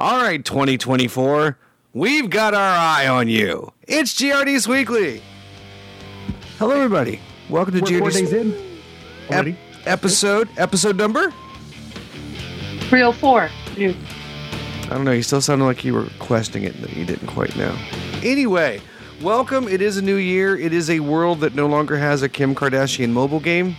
All right, 2024, we've got our eye on you. It's GRD's Weekly. Hello, everybody. Welcome to We're four days GRD's in ep- episode. Episode number? 304. I don't know. You still sounded like you were questing it, but you didn't quite know. Anyway, welcome. It is a new year. It is a world that no longer has a Kim Kardashian mobile game.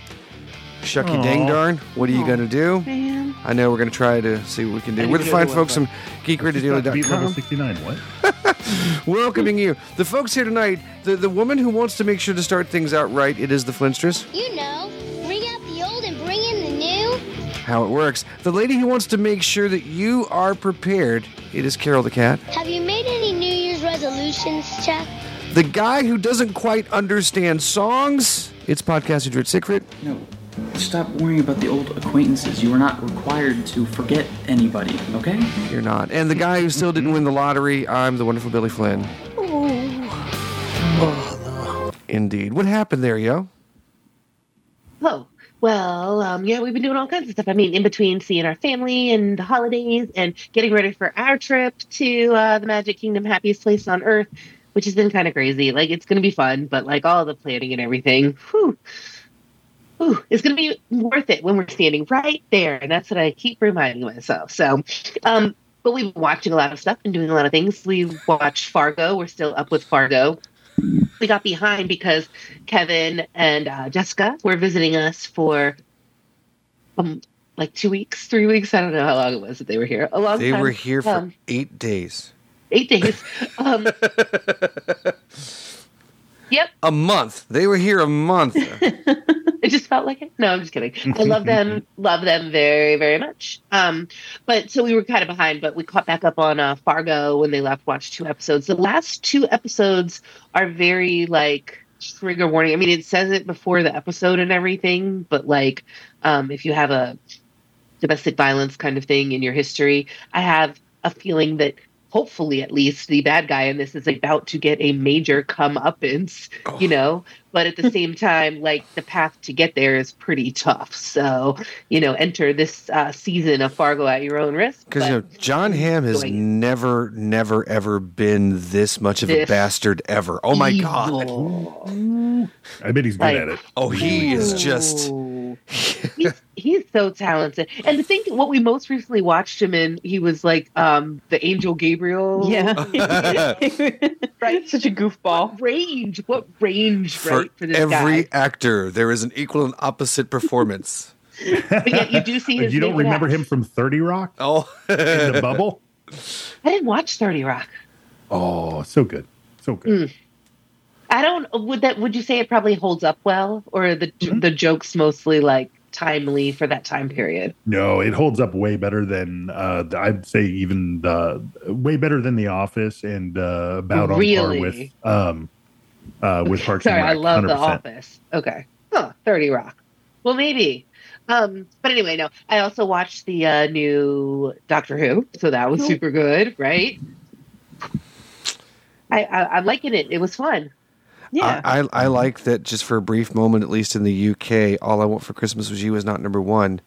Shucky Aw. dang darn. What are you Aw. going to do? Man. I know we're going to try to see what we can do. We're the didn't fine folks what from Beat level geekradiodaily.com. 69. What? Welcoming you. The folks here tonight, the, the woman who wants to make sure to start things out right, it is the Flintstress. You know, bring out the old and bring in the new. How it works. The lady who wants to make sure that you are prepared, it is Carol the Cat. Have you made any New Year's resolutions, Chuck? The guy who doesn't quite understand songs, it's podcaster Drit Siegfried. No. Stop worrying about the old acquaintances. You are not required to forget anybody, okay? You're not. And the guy who still didn't win the lottery, I'm the wonderful Billy Flynn. oh Indeed. What happened there, yo? Oh, well, um, yeah, we've been doing all kinds of stuff. I mean, in between seeing our family and the holidays and getting ready for our trip to uh, the Magic Kingdom, happiest place on earth, which has been kind of crazy. Like, it's going to be fun, but like all the planning and everything, whew, whew, it's going to be worth it when we're standing right there. And that's what I keep reminding myself. So, um, but we've been watching a lot of stuff and doing a lot of things. We watched Fargo. We're still up with Fargo. We got behind because Kevin and uh, Jessica were visiting us for um like two weeks, three weeks. I don't know how long it was that they were here. A long They time. were here for Um, eight days. eight days. Yep, A month. They were here a month. it just felt like it. No, I'm just kidding. I love them, love them very, very much. Um, but so we were kind of behind, but we caught back up on uh, Fargo when they left. Watched two episodes. The last two episodes are very like trigger warning. I mean, it says it before the episode and everything, but like, um, if you have a domestic violence kind of thing in your history, I have a feeling that hopefully at least the bad guy in this is about to get a major comeuppance, you know. But at the same time, like the path to get there is pretty tough. So, you know, enter this uh, season of Fargo at your own risk. Because, you know, Jon Hamm has it. never, never, ever been this much of a bastard ever. Oh, my God. I bet he's good Like- at it. Oh, he is just. Ooh. he's, he's so talented. And the thing, what we most recently watched him in, he was like um the Angel Gabriel. Yeah. Right. Such a goofball. What range? What range, For right? For this every guy. actor, there is an equal and opposite performance. But yet you do see his you don't remember ass. him from 30 Rock? Oh, In the bubble? I didn't watch 30 Rock. Oh, so good. So good. Mm. I don't would that would you say it probably holds up well or the Mm-hmm. the jokes mostly like timely for that time period? No, it holds up way better than uh, I'd say even uh, way better than The Office and uh, about on Really? par with um, uh, with Parks Sorry, and I love The 100%. Office. Okay. Huh, 30 Rock. Well, maybe. Um, but anyway, no. I also watched the uh, new Doctor Who, so that was super good, right? I, I I'm liking it. It was fun. Yeah. I, I, I like that just for a brief moment, at least in the UK, All I Want for Christmas Was You is not number one.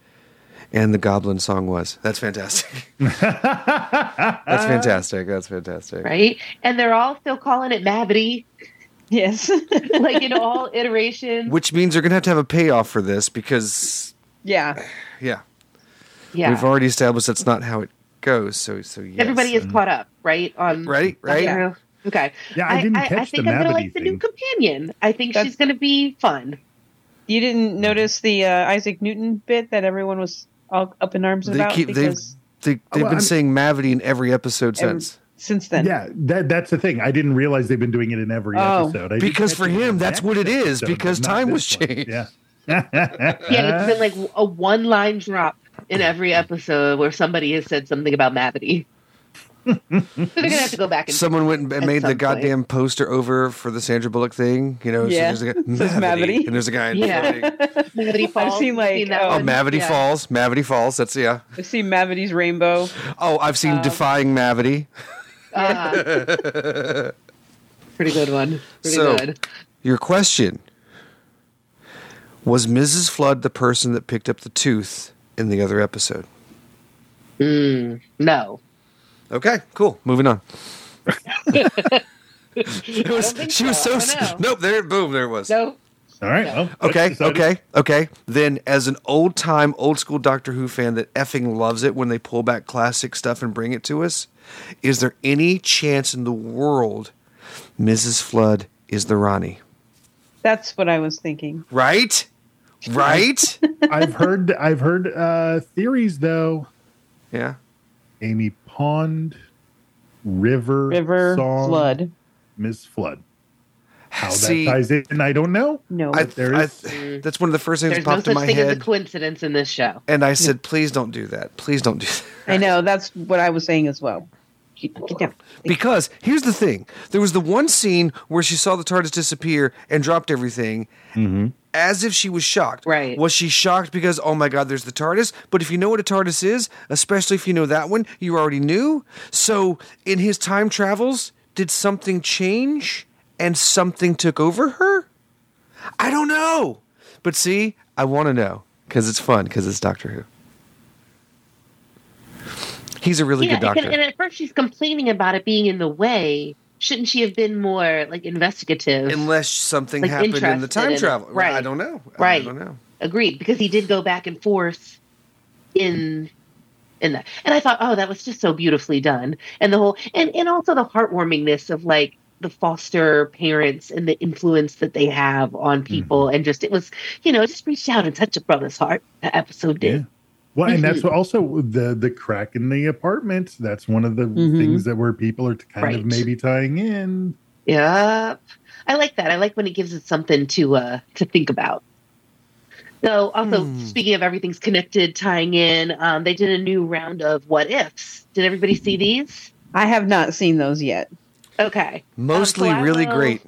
And the Goblin song was. That's fantastic. That's fantastic. That's fantastic. right? And they're all still calling it Mavity, yes. like in all iterations. Which means they're going to have to have a payoff for this because, yeah. yeah, yeah, we've already established that's not how it goes. So, so yes. everybody is mm-hmm. caught up, right? On Right, right. Doctor Who? Okay. Yeah, I didn't I, catch think the I'm gonna Mavity like the new companion. I think That's- she's gonna be fun. You didn't notice the uh, Isaac Newton bit that everyone was all up in arms They about keep- they've- because They, they've Well, been I'm- saying Mavity in every episode Every- since. since then. Yeah, that that's the thing. I didn't realize they've been doing it in every Oh. episode. I Because for him, that's what it is, because time this was one. changed. Yeah. Yeah, it's been like a one line drop in every episode where somebody has said something about Mavity. So they're gonna have to go back and Someone went and at made the some point. goddamn poster over for the Sandra Bullock thing. You know, so Yeah. there's a guy, Says Mavity. and there's a guy in Yeah. floating. Mavity Falls. I've seen, like, You've that oh, one? Mavity Yeah. Falls. Mavity Falls. That's yeah. I see Mavity's rainbow. Oh, I've seen Um, Defying Mavity. Ah. pretty good one. Pretty So- good. Your question was Mrs. Flood the person that picked up the tooth in the other episode? Mm, no. Okay, cool. Moving on. it was, don't think she was so. so. I don't know. Nope. There. Boom. There it was. No. All right. Well, that's Okay, decided. okay, okay. Then, as an old time, old school Doctor Who fan that effing loves it when they pull back classic stuff and bring it to us, is there any chance in the world Mrs. Flood is the Rani? That's what I was thinking. Right? Right? I've heard I've heard uh theories though. yeah. Amy Pond, River, River Song, flood. Miss Flood. How See, that ties in, I don't know. No. I, there I- that's one of the first things There's that no popped in such my thing as a coincidence in this show. And I said, please don't do that. Please don't do that. I know. That's what I was saying as well. Get, get down. Because here's the thing there was the one scene where she saw the TARDIS disappear and dropped everything mm-hmm. as if she was shocked. Right. Was she shocked because, oh my God, there's the TARDIS? But if you know what a TARDIS is, especially if you know that one, you already knew. So in his time travels, did something change and something took over her? I don't know. But see, I want to know because it's fun because it's Doctor Who. He's a really yeah, good doctor. And, and at first she's complaining about it being in the way. Shouldn't she have been more like investigative? Unless something Like, happened in the time in it. travel. Right. I don't know. Right. I don't know. Agreed, because he did go back and forth in in that. And I thought, oh, that was just so beautifully done. And the whole and, and also the heartwarmingness of like the foster parents and the influence that they have on mm-hmm. people and just it was, you know, just reached out and touched a brother's heart. That episode did. Yeah. Well, and that's Mhm. also the the crack in the apartment. That's one of the Mhm. things that where people are kind Right. of maybe tying in. Yep. I like that. I like when it gives us something to uh to think about. So also Hmm. speaking of everything's connected, tying in, um, they did a new round of what ifs. Did everybody see these? I have not seen those yet. Okay. Mostly Um, so really will- great.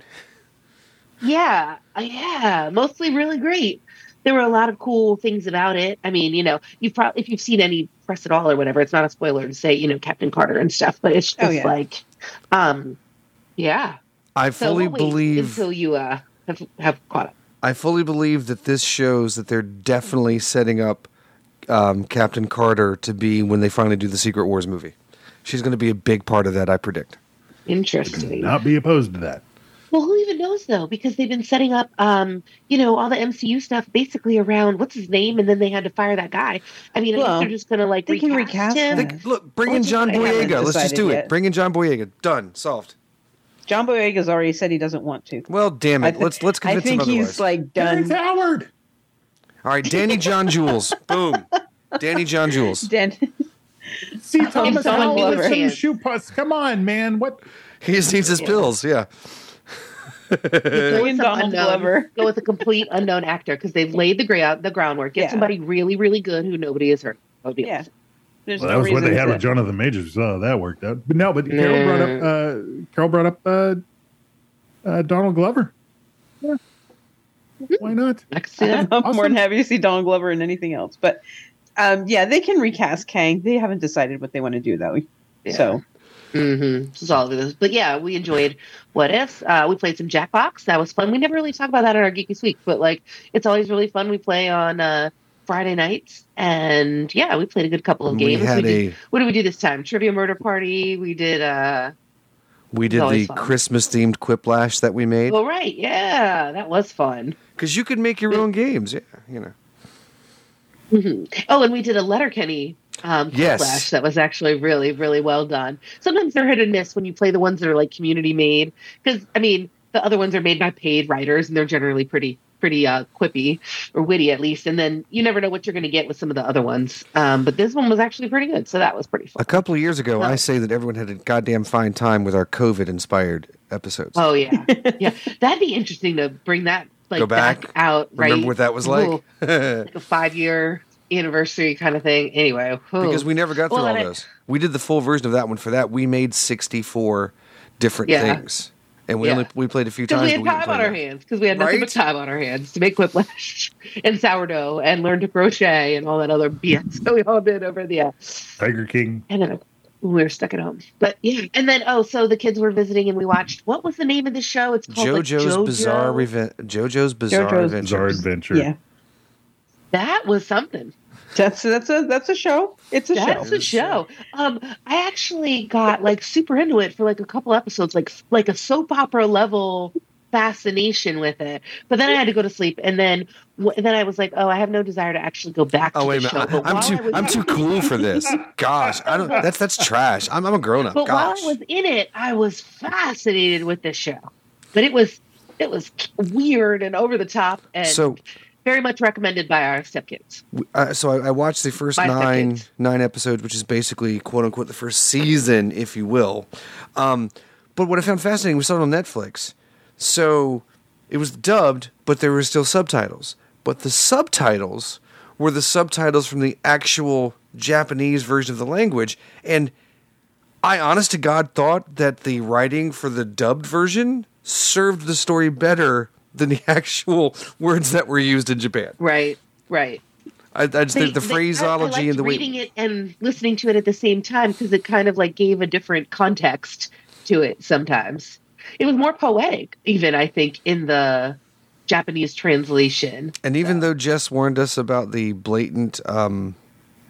Yeah, uh, yeah, mostly really great. There were a lot of cool things about it. I mean, you know, you've probably if you've seen any press at all or whatever, it's not a spoiler to say, you know, Captain Carter and stuff, but it's just Oh, yeah. like, um, yeah. I fully we'll believe until you uh have, have caught up. I fully believe that this shows that they're definitely setting up um, Captain Carter to be when they finally do the Secret Wars movie. She's going to be a big part of that, I predict. Interesting. Not be opposed to that. Well, who even knows though? Because they've been setting up, um, you know, all the MCU stuff basically around what's his name, and then they had to fire that guy. I mean, I Well, guess they're just gonna like they can recast, recast him. him. Think- look, bring in John Boyega. Let's just decided do it. Bring in John Boyega. Done. Solved. John Boyega's already said he doesn't want to. Well, damn it. thi- let's let's convince him I think otherwise. he's like Terrence done. Howard. All right, Danny John Jules. Boom. Danny John Jules. Done. See Thomas Donald Howard with some shoe puss. Come on, man. What? He just needs his pills. Yeah. Go with Donald unknown- Glover. Go with a complete unknown actor because they've laid the gra- the groundwork. Get Yeah. somebody really, really good who nobody has heard. That would be Yeah. There's Well, no that was what they had with Jonathan Majors. So that worked out. But no, but Carol brought up uh, Carol brought up uh, uh, Donald Glover. Yeah. Why not? I can see that. I'm more than happy to see Donald Glover in anything else. But um, yeah, they can recast Kang. They haven't decided what they want to do though. So Mm-hmm. This is all of this. But yeah, we enjoyed What If. Uh, we played some Jackbox. That was fun. We never really talk about that in our Geeky Week, but like it's always really fun. We play on uh, Friday nights, and yeah, we played a good couple of We games. had did, a what did we do this time? Trivia Murder Party. We did. uh we did the. Christmas themed quiplash that we made Oh right, yeah, that was fun. because you could make your own games. Yeah, you know. Mm-hmm. Oh, and we did a Letterkenny um, Yes. flash that was actually really, really well done. Sometimes they're hit and miss when you play the ones that are like community made, because I mean the other ones are made by paid writers and they're generally pretty, pretty uh, quippy or witty at least. And then you never know what you're going to get with some of the other ones. Um, but this one was actually pretty good, so that was pretty fun. A couple of years ago. I say that everyone had a goddamn fine time with our COVID inspired episodes. Oh yeah, yeah, that'd be interesting to bring that like Go back? out. Right, Remember what that was like? Like a five year anniversary kind of thing. Anyway, because we never got through Well, all and I- those. We did the full version of that one. For that, we made sixty-four different Yeah. things, and we Yeah. only we played a few times. we had but we time play on our enough. hands. Because we had nothing Right? but time on our hands to make whiplash and sourdough and learn to crochet and all that other BS that we all did over the. Uh, Tiger King. and then we were stuck at home. But yeah, and then oh, so the kids were visiting and we watched. What was the name of the show? It's called like, JoJo's JoJo. Bizarre Reven- JoJo's Bizarre JoJo's Adventure. Bizarre Adventure. yeah, That was something. That's that's a that's a show. It's a show. That's show. a show. Um, I actually got like super into it for like a couple episodes, like like a soap opera level fascination with it. But then I had to go to sleep, and then w- then I was like, oh, I have no desire to actually go back. Oh to wait a the show. minute! But I, I'm too I was- I'm too cool for this. Gosh, I don't. That's that's trash. I'm I'm a grown up. But while I was in it, I was fascinated with this show. But it was it was weird and over the top, and So very much recommended by our stepkids. uh, so I, I watched the first Five nine nine episodes, which is basically quote unquote the first season, if you will. Um, but what I found fascinating, we saw it on Netflix. So it was dubbed, but there were still subtitles. But the subtitles were the subtitles from the actual Japanese version of the language, and I honest to God thought that the writing for the dubbed version served the story better than the actual words that were used in Japan. Right, right. I, I just think the They- they- phraseology I, I liked and the way reading it and listening to it at the same time because it kind of like gave a different context to it. Sometimes it was more poetic, even I think in the Japanese translation. And even though Jess warned us about the blatant um,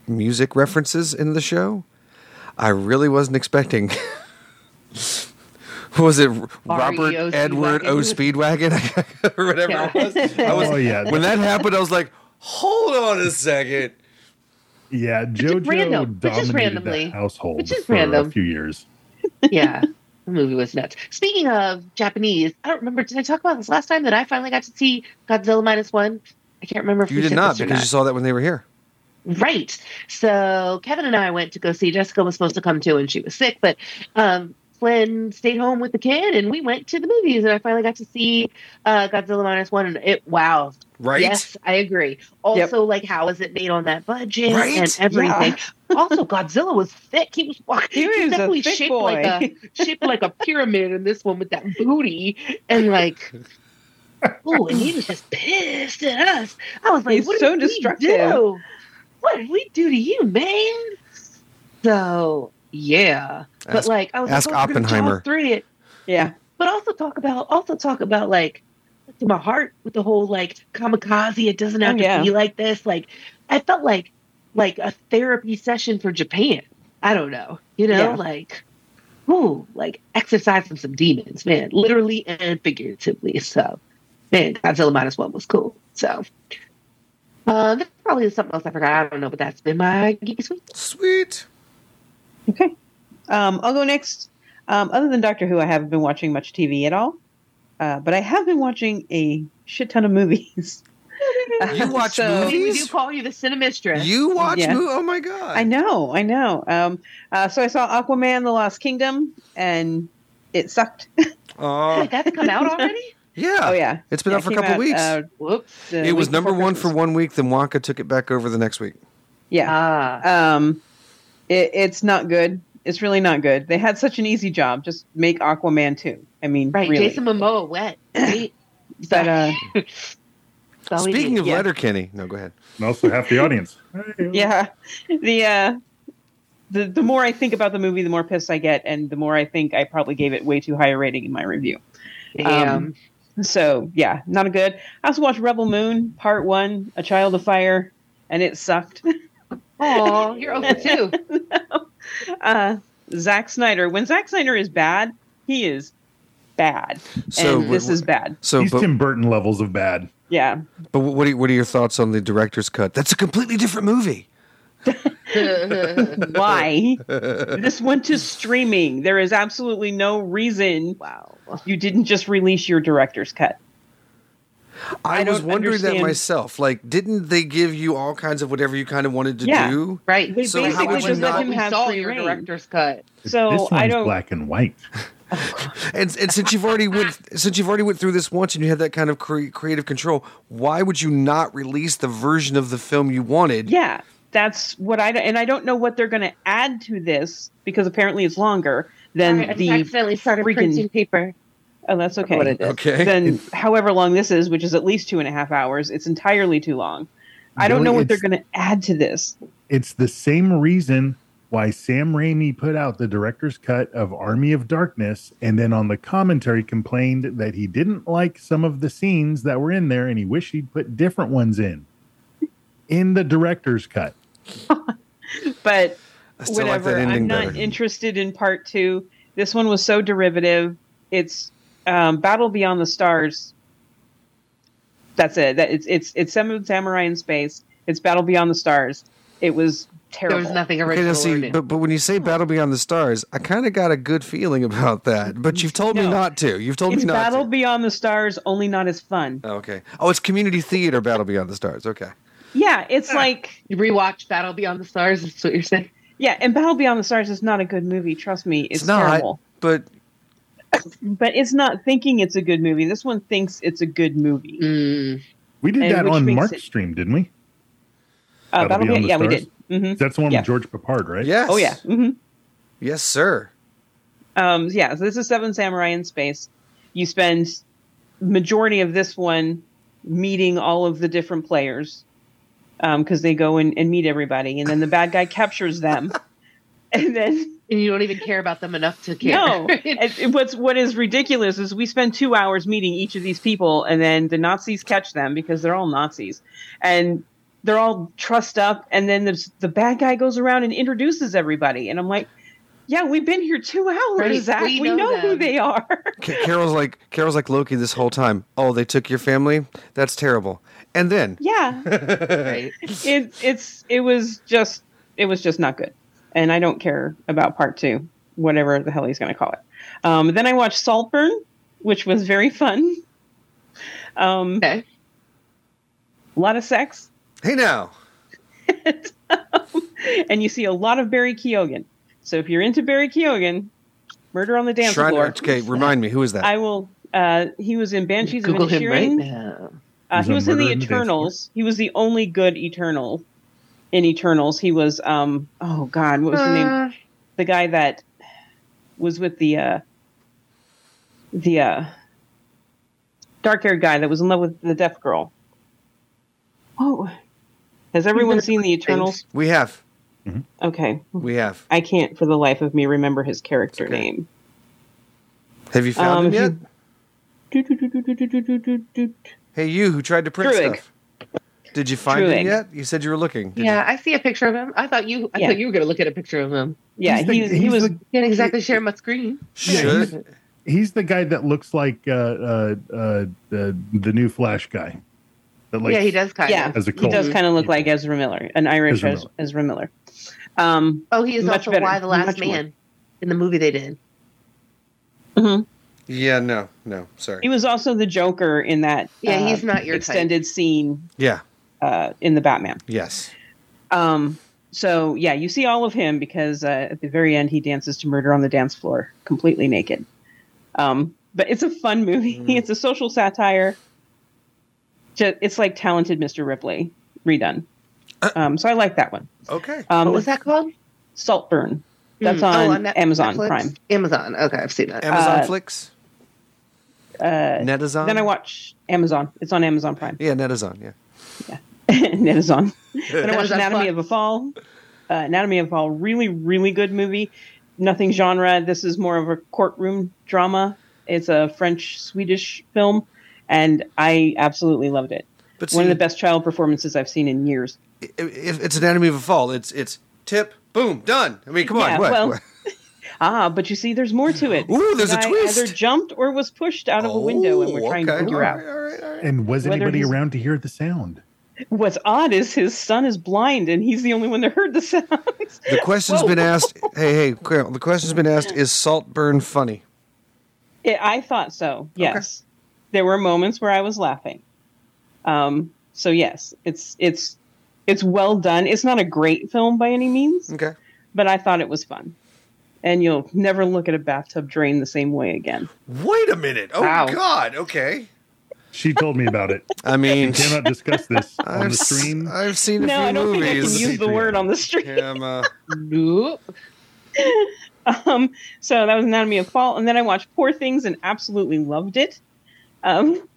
music references in the show, I really wasn't expecting. What was it Robert R.E.O. Edward O Speedwagon or whatever Yeah. it was? I was Oh, yeah. When that happened, I was like, "Hold on a second. Yeah, JoJo random, but just dominated randomly. that household But just for random. a few years. yeah, the movie was nuts. Speaking of Japanese, I don't remember. Did I talk about this last time that I finally got to see Godzilla minus one? I can't remember if You did not this or because you saw that when they were here. Right. So Kevin and I went to go see. Jessica was supposed to come too, and she was sick. But um, Flynn stayed home with the kid, and we went to the movies. And I finally got to see uh, Godzilla minus one. And it wow, Right? yes, I agree. Also, like how is it made on that budget Right? and everything. also, Godzilla was thick. He was walking. He was a definitely thick shaped boy. like a shaped like a pyramid in this one with that booty and like. Oh, and he was just pissed at us. I was like, He's "What so did we destructive. do? What did we do to you, man?" So yeah, but like I was ask like, oh, Oppenheimer. talk through it, Yeah. but also talk about also talk about like to my heart with the whole like kamikaze. It doesn't have Oh, to yeah. be like this. Like I felt like like a therapy session for Japan. I don't know, you know, Yeah. like. Ooh, like exercising some demons, man, literally and figuratively. So, man, Godzilla minus one was cool. So, uh, there's probably is something else I forgot. I don't know, but that's been my geeky sweet. Sweet. Okay. Um, I'll go next. Um, other than Doctor Who, I haven't been watching much TV at all. Uh, but I have been watching a shit ton of movies. You watch So- We do call you the cinemistress. You watch Yeah. mo- Oh my god! I know, I know. Um, uh, so I saw Aquaman: The Lost Kingdom, and it sucked. Aw. Wait, that's come out already? yeah. oh yeah, It's been Yeah, out for a couple out, weeks. uh, Whoops. the it was number before one for one week. Then Wonka took it back over the next week. Yeah. Ah. Um, it, it's not good. It's really not good. They had such an easy job. Just make Aquaman two. I mean, right. really. Jason Momoa wet. But uh, That's all we Speaking of yeah. Letterkenny, no, go ahead. And also half the audience. yeah, the uh, the the more I think about the movie, the more pissed I get, and the more I think I probably gave it way too high a rating in my review. Damn. Um, So yeah, not a good. I also watched Rebel Moon Part One, A Child of Fire, and it sucked. Aw, you're over too. uh, Zack Snyder. When Zack Snyder is bad, he is bad, So and this is bad. So, He's but, Tim Burton levels of bad. Yeah, but what are, what are your thoughts on the director's cut? That's a completely different movie. why? this went to streaming. There is absolutely no reason wow. you didn't just release your director's cut. I, I was don't wondering that myself. Like, didn't they give you all kinds of whatever you kind of wanted to Yeah. do? Right. They So how basically would you just let not- him have saw your reign. director's cut. So this one's I don't. black and white. And, and since you've already went since you've already went through this once and you had that kind of cre- creative control, why would you not release the version of the film you wanted? Yeah, that's what I and I don't know what they're going to add to this because apparently it's longer than Sorry, I just the. accidentally started freaking- printing paper. Oh, that's okay. What it is. Okay. Then, however long this is, which is at least two and a half hours, it's entirely too long. I don't Really, know what they're going to add to this. It's the same reason why Sam Raimi put out the director's cut of Army of Darkness and then on the commentary complained that he didn't like some of the scenes that were in there and he wished he'd put different ones in. in the director's cut. but I still like whatever. I'm not better. interested in part two. This one was so derivative. It's um, Battle Beyond the Stars. That's it. That it's it's it's Seven Samurai in space. It's Battle Beyond the Stars. It was terrible. There terrible. was nothing original now see, but, but when you say Battle Beyond the Stars, I kind of got a good feeling about that. But you've told me not to. You've told me not Battle to. Beyond the Stars, only not as fun. Oh, okay. Oh, it's community theater Battle Beyond the Stars. Okay. Yeah, it's like You rewatch Battle Beyond the Stars. That's what you're saying. yeah, and Battle Beyond the Stars is not a good movie. Trust me, it's, It's, not, terrible. but But it's not thinking it's a good movie. This one thinks it's a good movie. Mm. We did And that on makes Mark's it- stream, didn't we? Uh, Battle Battle Beyond Beyond, yeah, we Stars? did. hmm That's the one Yeah. with George Peppard, right? yes. Oh yeah. hmm Yes, sir. Um, yeah, so this is Seven Samurai in Space. You spend majority of this one meeting all of the different players because they go and, and meet everybody, and then the bad guy captures them, and then And you don't even care about them enough to care. no, and- and what's what is ridiculous is we spend two hours meeting each of these people, and then the Nazis catch them because they're all Nazis, and they're all trussed up, and then there's the bad guy goes around and introduces everybody, and I'm like. Yeah, we've been here two hours, Right, Zach. we We, know know, who they are. Carol's like Carol's like Loki this whole time. Oh, they took your family. That's terrible. And then Yeah, right? it it's it was just it was just not good, and I don't care about part two, whatever the hell he's going to call it. Um, then I watched Saltburn, which was very fun. Um, Okay. a lot of sex, hey now, and you see a lot of Barry Keoghan. So if you're into Barry Keoghan, Murder on the Dance Shrine- Floor, Okay, remind me who is that? I will. Uh, he was in Banshees Google of him right now. Uh, he was in the Murder the Eternals. He was the only good Eternal in Eternals. He was um oh god, what was uh, the name? The guy that was with the uh the uh dark haired guy that was in love with the deaf girl. Oh has everyone seen the Eternals? We have. Mm-hmm. Okay. We have. I can't for the life of me remember his character okay. name. Have you found um, him yet? Hey, you who tried to print Druig. stuff. Did you find Druig. him yet? You said you were looking. Did yeah, I see a picture of him. I thought you. I Yeah. thought you were going to look at a picture of him. Yeah, He's the- he's, he was the- Can't exactly share my screen. You Yeah, should. He's the guy that looks like uh, uh, uh, the the new Flash guy. That like yeah, he does kind yeah, of. As a he does kind of look like Ezra Miller, an Irish Ezra Ezra, Ezra Miller. Um, Oh, he is Much also better. why the last Much more. man in the movie they did. Hmm. Yeah, no, no, sorry. he was also the Joker in that. Yeah, uh, he's not your type. extended scene yeah, uh, in the Batman. yes. Um, so yeah, you see all of him because uh, at the very end he dances to "Murder on the Dance Floor" completely naked. Um, but it's a fun movie. Mm. It's a social satire. It's like Talented Mr. Ripley redone. Uh. Um, so I like that one. Okay. Um, what was that called? Saltburn. That's Hmm. on, Oh, Net- Amazon Netflix? Prime. Amazon. Okay, I've seen that. Amazon uh, Flicks? Uh, Netazon? then I watch Amazon. It's on Amazon Prime. Yeah, Netazon, yeah. Netazon. Then I watched Anatomy Plus. of a Fall. Uh, Anatomy of a Fall, really, really good movie. Nothing genre. This is more of a courtroom drama. It's a French Swedish film, and I absolutely loved it. But One of the best child performances I've seen in years. i- if it's Anatomy of a Fall, it's it's tip, boom, done. I mean, come on, Yeah, what? well, what? Ah, but you see, there's more to it. Ooh, there's The a twist. Either jumped or was pushed out of a window, and we're Oh, trying to figure All out. right, all right, all right. And was Whether anybody around to hear the sound? What's odd is his son is blind, and he's the only one that heard the sounds. The question's Whoa. been asked. Hey, hey, Carol, the question's been asked: Is Saltburn funny? It, I thought so. Yes, there were moments where I was laughing. Um, so yes, it's it's it's well done. It's not a great film by any means, Okay. but I thought it was fun. And you'll never look at a bathtub drain the same way again. Wait a minute. Oh Wow. God. Okay. She told me about it. I mean, Cannot discuss this on I've the stream. I've seen a No, few I don't think I can movies. use the word on the street. Him, uh, Nope. Um, so that was Anatomy of Fall, and then I watched Poor Things and absolutely loved it. Um,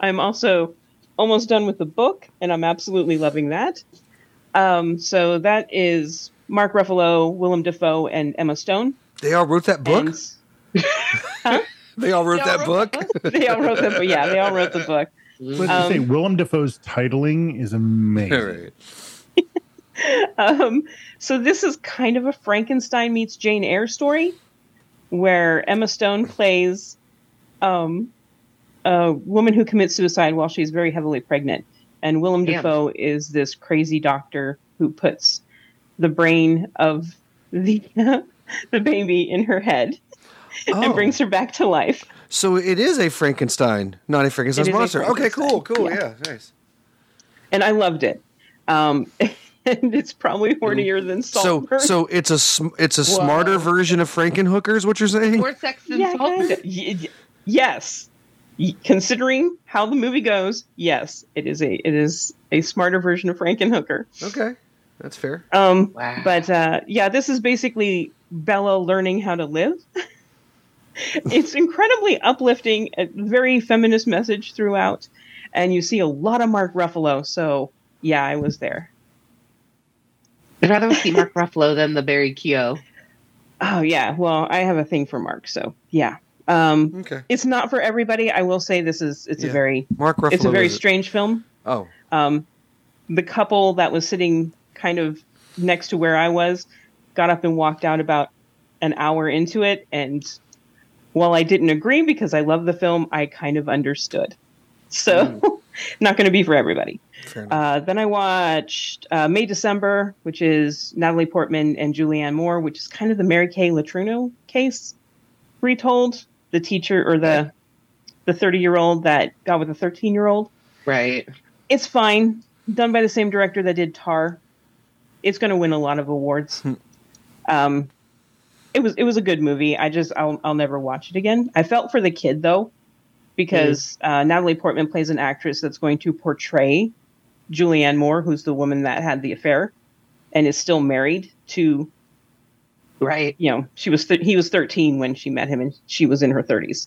I'm also almost done with the book, and I'm absolutely loving that. Um, so that is Mark Ruffalo, Willem Dafoe, and Emma Stone. they all wrote that book. And They all wrote They all that wrote book. that they all wrote the book. yeah, they all wrote the book. Let's just Um, say Willem Dafoe's titling is amazing. All right. Um, so this is kind of a Frankenstein meets Jane Eyre story, where Emma Stone plays um, a woman who commits suicide while she's very heavily pregnant, and Willem Damn. Dafoe is this crazy doctor who puts the brain of the the baby in her head Oh. and brings her back to life. So it is a Frankenstein, not a Frankenstein's It is a monster. okay, cool, cool. yeah. Yeah, nice. And I loved it. Um, and it's probably hornier than So, Saltburn. so it's a sm- it's a smarter version of Frankenhookers. What you're saying? More sex than yeah, Saltburn? Y- y- yes. Y- Considering how the movie goes, yes, it is a it is a smarter version of Frankenhooker. Okay, that's fair. Um, Wow. but uh, yeah, this is basically Bella learning how to live. it's incredibly uplifting, a very feminist message throughout, and you see a lot of Mark Ruffalo. So yeah, I was there. I'd rather see Mark Ruffalo than the Barry Keogh. Oh yeah, well I have a thing for Mark, so yeah. Um, Okay, it's not for everybody. I will say this is it's Yeah. a very Mark Ruffalo. it's a very is it? strange film. Oh, Um, the couple that was sitting kind of next to where I was got up and walked out about an hour into it. And while I didn't agree because I love the film, I kind of understood. So, not going to be for everybody. Uh, then I watched uh, May December, which is Natalie Portman and Julianne Moore, which is kind of the Mary Kay Letourneau case retold. The teacher or the the thirty year old that got with a thirteen year old Right. it's fine. Done by the same director that did Tar. It's going to win a lot of awards. um, it was it was a good movie. I just I'll I'll never watch it again. I felt for the kid though, because uh, Natalie Portman plays an actress that's going to portray Julianne Moore, who's the woman that had the affair, and is still married to Right. you know she was th- he was 13 when she met him and she was in her 30s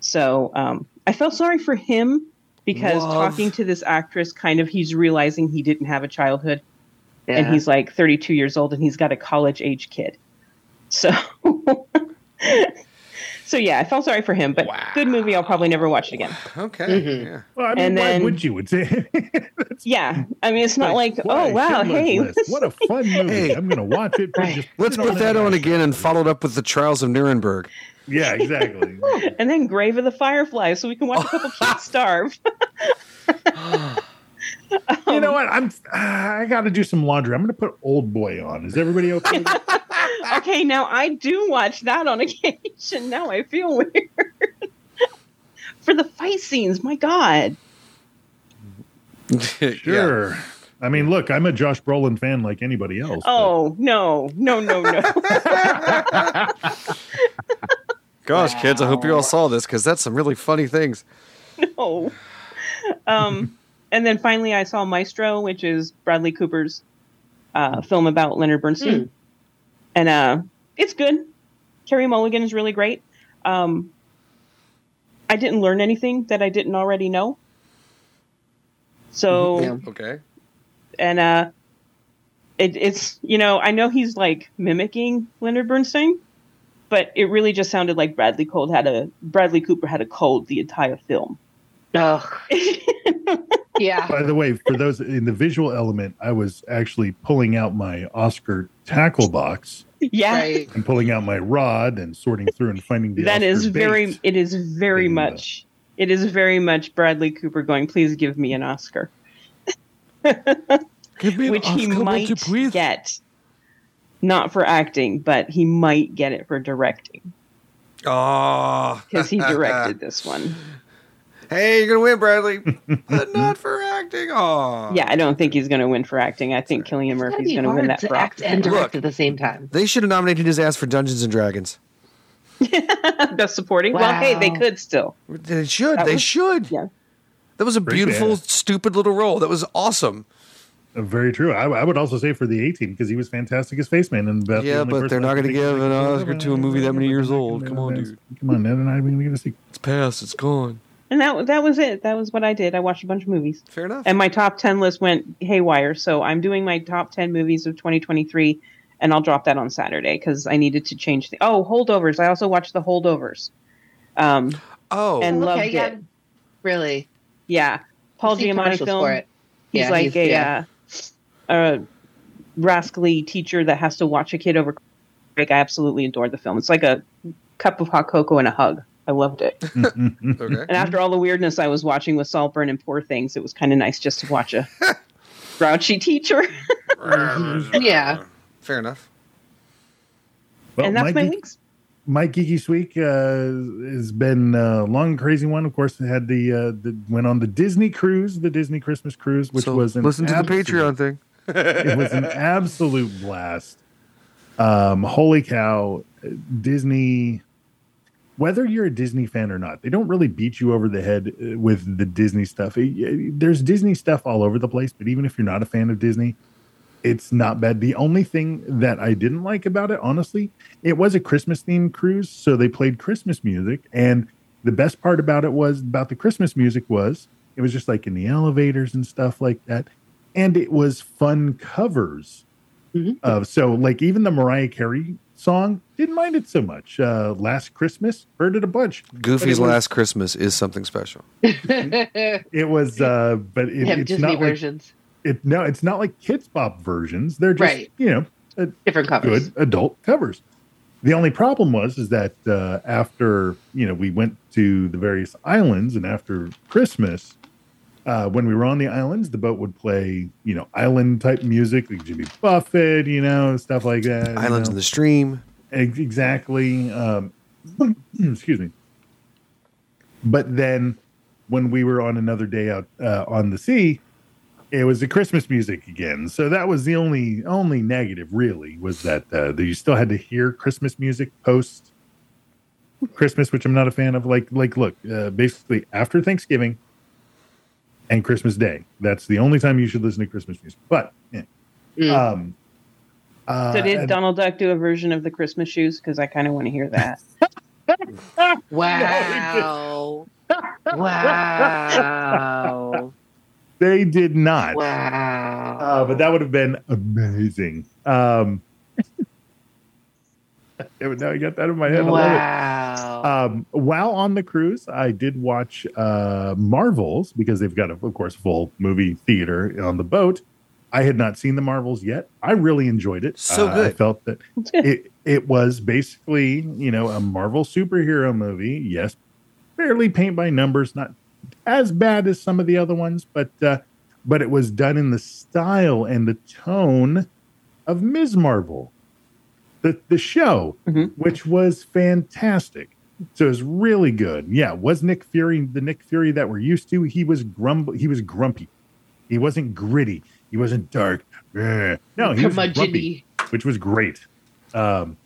so um, i felt sorry for him because Love. talking to this actress kind of he's realizing he didn't have a childhood and he's like 32 years old and he's got a college age kid so so yeah i felt sorry for him but good movie i'll probably never watch it again okay. Mhm. Yeah. Well, I mean, And why then- would you? It's, it's yeah i mean it's not like, why? oh wow hey what a fun movie! Hey. I'm going to watch it. Right. Just Let's it put that on again and followed up with the Trials of Nuremberg. Yeah, exactly. and then grave of the fireflies so we can watch a couple kids starve you know what? I'm. I got to do some laundry. I'm going to put Old Boy on. Is everybody okay? okay, now I do watch that on occasion. Now I feel weird. For the fight scenes, my God. Yeah. Sure. I mean, look, I'm a Josh Brolin fan like anybody else. but- Oh, no, no, no, no. Gosh, kids, I hope you all saw this because that's some really funny things. no. Um, and then finally, I saw Maestro, which is Bradley Cooper's uh, film about Leonard Bernstein. Hmm. And uh, it's good. Carey Mulligan is really great. Um, I didn't learn anything that I didn't already know. So Yeah. Okay. and uh it, it's you know i know he's like mimicking leonard bernstein but it really just sounded like bradley cold had a bradley cooper had a cold the entire film Oh, yeah. By the way, for those in the visual element, I was actually pulling out my Oscar tackle box yeah. Right. and pulling out my rod and sorting through and finding the that Oscar is very it is very in the- uh, much it is very much bradley cooper going please give me an oscar. Give me which he might get. Not for acting but he might get it for directing. Oh, because he directed this one hey, you're gonna win, Bradley, but not for acting. Oh, yeah i don't think he's going to win for acting i think Cillian It's murphy's going to win that to for act acting and direct Look. at the same time. They should have nominated his ass for Dungeons and Dragons. Best supporting. Well, hey, they could still. They should. That they was- should. yeah. That was a Great beautiful, band. stupid little role. That was awesome. Uh, Very true. I, I would also say for the A-Team because he was fantastic as Faceman. And about the Yeah, only but they're not gonna give an Oscar to a movie that many years old. Come on, dude. Come on, Ned and I are going to get a sequel. It's past. It's gone. And that that was it. That was what I did. I watched a bunch of movies, Fair enough. and my top ten list went haywire. So I'm doing my top ten movies of 2023, and I'll drop that on Saturday because I needed to change the. Oh, holdovers! I also watched the holdovers. Um, oh, and loved yeah. it. Really? yeah, Paul I've Giamatti film. for it. He's Yeah, like he's- a yeah. uh, a rascally teacher that has to watch a kid over Like I absolutely adored the film. It's like a cup of hot cocoa and a hug. I loved it. Okay. And after all the weirdness I was watching with Saltburn and Poor Things, it was kind of nice just to watch a grouchy teacher. Yeah. Fair enough. Well, and that's my, my geek- week's. my geeky week uh, has been a long, crazy one. Of course, it had the, uh, the went on the Disney cruise, the Disney Christmas cruise, which So was an listen to the Patreon thing. it was an absolute blast. Um, holy cow, Disney. Whether you're a Disney fan or not, they don't really beat you over the head uh, with the Disney stuff. There's Disney stuff all over the place, but even if you're not a fan of Disney, it's not bad. The only thing that I didn't like about it, honestly, it was a Christmas themed cruise, so they played Christmas music, and the best part about it was about the Christmas music was it was just like in the elevators and stuff like that, and it was fun covers Mhm. of so like even the Mariah Carey song didn't mind it so much. Uh, Last Christmas heard it a bunch. Goofy's was- Last Christmas is something special. It was, uh, but it, have it's Disney not like versions, it. No, it's not like Kidz Bop versions. They're just Right. you know a different covers. good adult covers. The only problem was is that uh, after you know we went to the various islands and after Christmas, uh, when we were on the islands, the boat would play you know island type music like Jimmy Buffett, you know stuff like that. you Islands know. in the Stream. Exactly. Um, excuse me. But then, when we were on another day out uh, on the sea, it was the Christmas music again. So that was the only only negative, really, was that uh, that you still had to hear Christmas music post Christmas, which I'm not a fan of. Like, like, look, uh, basically after Thanksgiving and Christmas Day, that's the only time you should listen to Christmas music. But yeah. Mm. um, uh, So did Donald Duck do a version of the Christmas shoes? Because I kind of want to hear that. Wow. wow. They did not. Wow. Uh, but that would have been amazing. Um, it would- now I got that in my head. Wow. Um, while on the cruise, I did watch uh, Marvels because they've got, a, of course, full movie theater on the boat. I had not seen the Marvels yet. I really enjoyed it. So Uh, I felt that it it was basically you know a Marvel superhero movie. Yes, fairly paint by numbers, not as bad as some of the other ones, but uh, but it was done in the style and the tone of Ms. Marvel, the the show, Mhm. which was fantastic. So it was really good. Yeah, was Nick Fury the Nick Fury that we're used to? He was grumble. He was grumpy. He wasn't gritty. He wasn't dark. No, he was grumpy which was great. Um,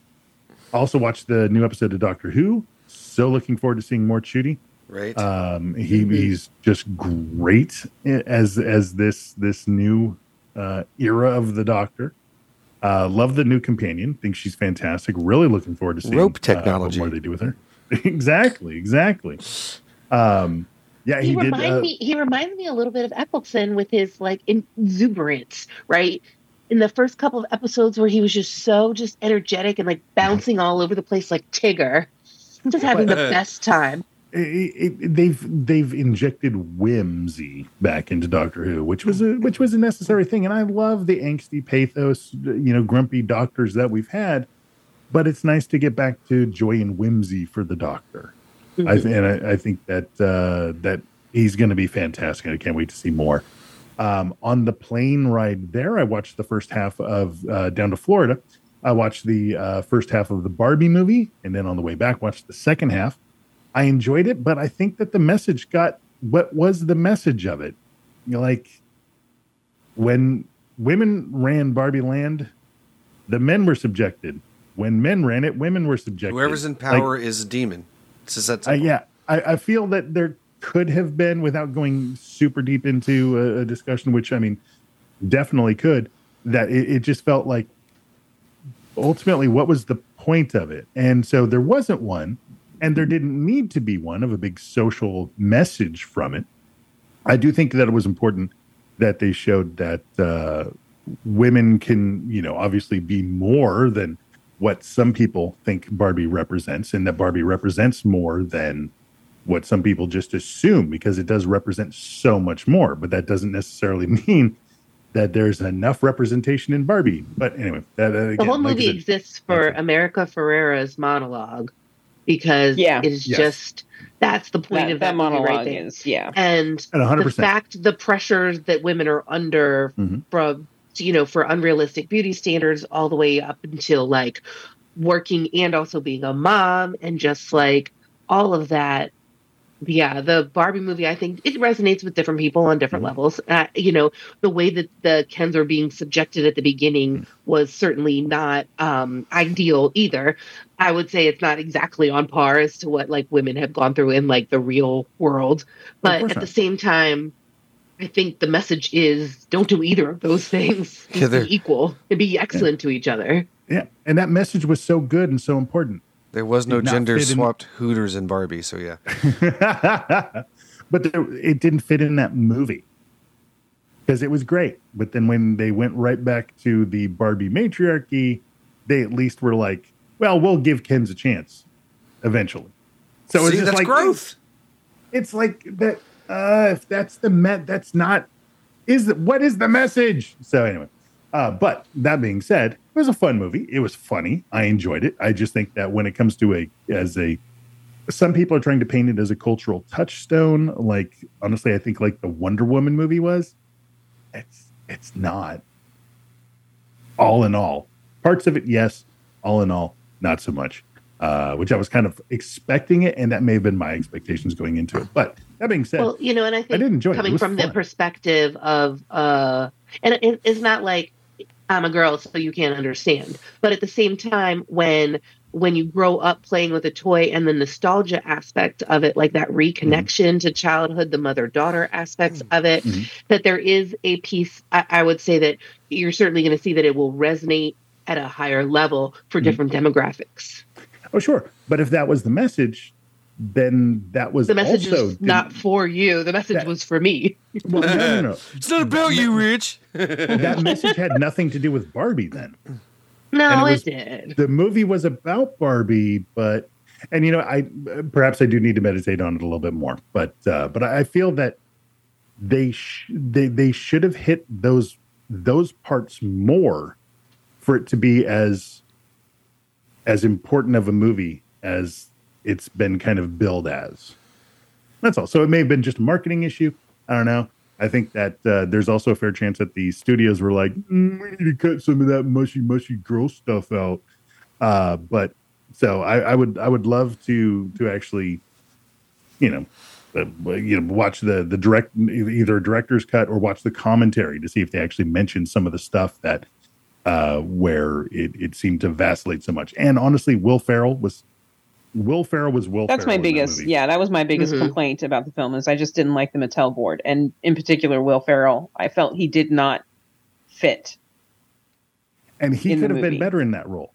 also watched the new episode of Doctor Who. So looking forward to seeing more Ncuti. Right. Um, he, he's just great as as this this new uh, era of the Doctor. Uh, love the new companion. Think she's fantastic. Really looking forward to seeing Rope uh, technology. what more they do with her. exactly, exactly. Um, yeah, he, he, did. Uh, me he reminded me a little bit of Eccleston with his like exuberance, right? In the first couple of episodes where he was just so just energetic and like bouncing all over the place like Tigger. Just having the best time. It, it, they've they've injected whimsy back into Doctor Who, which was a which was a necessary thing. And I love the angsty pathos, you know, grumpy doctors that we've had. But it's nice to get back to joy and whimsy for the Doctor. I th- and I, I think that uh, that he's going to be fantastic. I can't wait to see more. Um, on the plane ride there, I watched the first half of uh, Down to Florida. I watched the uh, first half of the Barbie movie, and then on the way back, watched the second half. I enjoyed it, but I think that the message got what was the message of it? You know, like when women ran Barbie Land, the men were subjected. When men ran it, women were subjected. Whoever's in Like, power is a demon. It's just that uh, yeah, I, I feel that there could have been, without going super deep into a, a discussion, which I mean, definitely could, that it, it just felt like ultimately what was the point of it? And so there wasn't one, and there didn't need to be one of a big social message from it. I do think that it was important that they showed that uh, women can, you know, obviously be more than what some people think Barbie represents, and that Barbie represents more than what some people just assume because it does represent so much more, but that doesn't necessarily mean that there's enough representation in Barbie. But anyway, that, that the whole movie said, exists for. America Ferrera's monologue because Yeah. it is Yes. just that's the point That, of that that, monologue right there. is yeah. and And 100%. the fact the pressures that women are under Mhm. from you know for unrealistic beauty standards all the way up until like working and also being a mom and just like all of that yeah the barbie movie i think it resonates with different people on different Mhm. levels. Uh, you know the way that the kens are being subjected at the beginning was certainly not um ideal either. I would say it's not exactly on par as to what like women have gone through in like the real world. But at the same time i think the message is don't do either of those things. Yeah, be equal and be excellent to each other. Yeah, and that message was so good and so important. There was no gender fit in- swapped Hooters in Barbie, so yeah. but there, it didn't fit in that movie because it was great. But then when they went right back to the Barbie matriarchy, they at least were like, "Well, we'll give Ken's a chance eventually." So it's just that's like growth. It's like that. Uh, if that's the met, that's not. Is what is the message? So anyway, uh, but that being said, it was a fun movie. It was funny. I enjoyed it. I just think that when it comes to a as a some people are trying to paint it as a cultural touchstone. Like honestly, I think like the Wonder Woman movie was. It's it's not. All in all, parts of it, yes. All in all, not so much. Uh, which I was kind of expecting it, and that may have been my expectations going into it. But that being said, Well, you know, and I think did enjoy it. It coming was from the perspective of, uh, and it, it's not like I'm a girl, so you can't understand. But at the same time, when when you grow up playing with a toy and the nostalgia aspect of it, like that reconnection to childhood, the mother daughter aspects of it, Mhm. that there is a piece. I, I would say that you're certainly going to see that it will resonate at a higher level for Mhm. different demographics. oh sure. But if that was the message, then that was The message also is not for you. The message That- was for me. Well, no, no, no. It's not about you, Rich. that message had nothing to do with Barbie. Then No, And it it, was- did. the movie was about Barbie, but and you know, I perhaps I do need to meditate on it a little bit more. But uh, but I feel that they sh- they they should have hit those those parts more for it to be as as important of a movie as it's been kind of billed as. That's all. So it may have been just a marketing issue. I don't know. I think that uh, there's also a fair chance that the studios were like, "Mm, we need to cut some of that mushy, mushy girl stuff out. Uh, but so I, I would, I would love to to actually, you know, uh, you know, watch the the direct either director's cut or watch the commentary to see if they actually mention some of the stuff that uh, where it, it seemed to vacillate so much. And honestly, Will Ferrell was Will Ferrell was Will. That's Ferrell my in that biggest, yeah, that was my biggest Mhm. complaint about the film is I just didn't like the Mattel board, and in particular Will Ferrell. I felt he did not fit. and he could have been better in that role.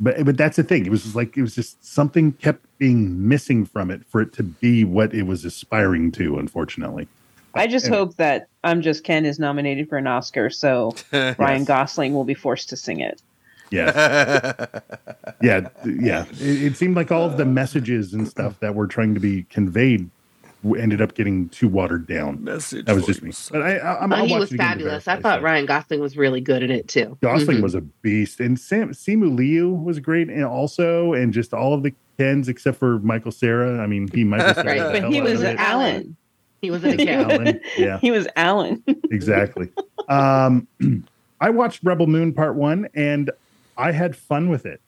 But but that's the thing. It was just like it was just something kept being missing from it for it to be what it was aspiring to. Unfortunately, I just Anyway. hope that I'm Just Ken is nominated for an Oscar, so Ryan Gosling will be forced to sing it. yeah, yeah, yeah. It, it seemed like all of the messages and stuff that were trying to be conveyed ended up getting too watered down. Message. That was just me. But I, I, I'm, But I'll he was it again to fabulous. I thought. Ryan Gosling was really good at it too. Gosling Mhm. was a beast, and Sam Simu Liu was great, and also, and just all of the Kens except for Michael Cera. I mean, he Michael Cera, Right, the But hell he out was of it. Allan. He was in a He was- Allan, yeah. He was Allan. exactly. Um, I watched Rebel Moon Part One, and I had fun with it.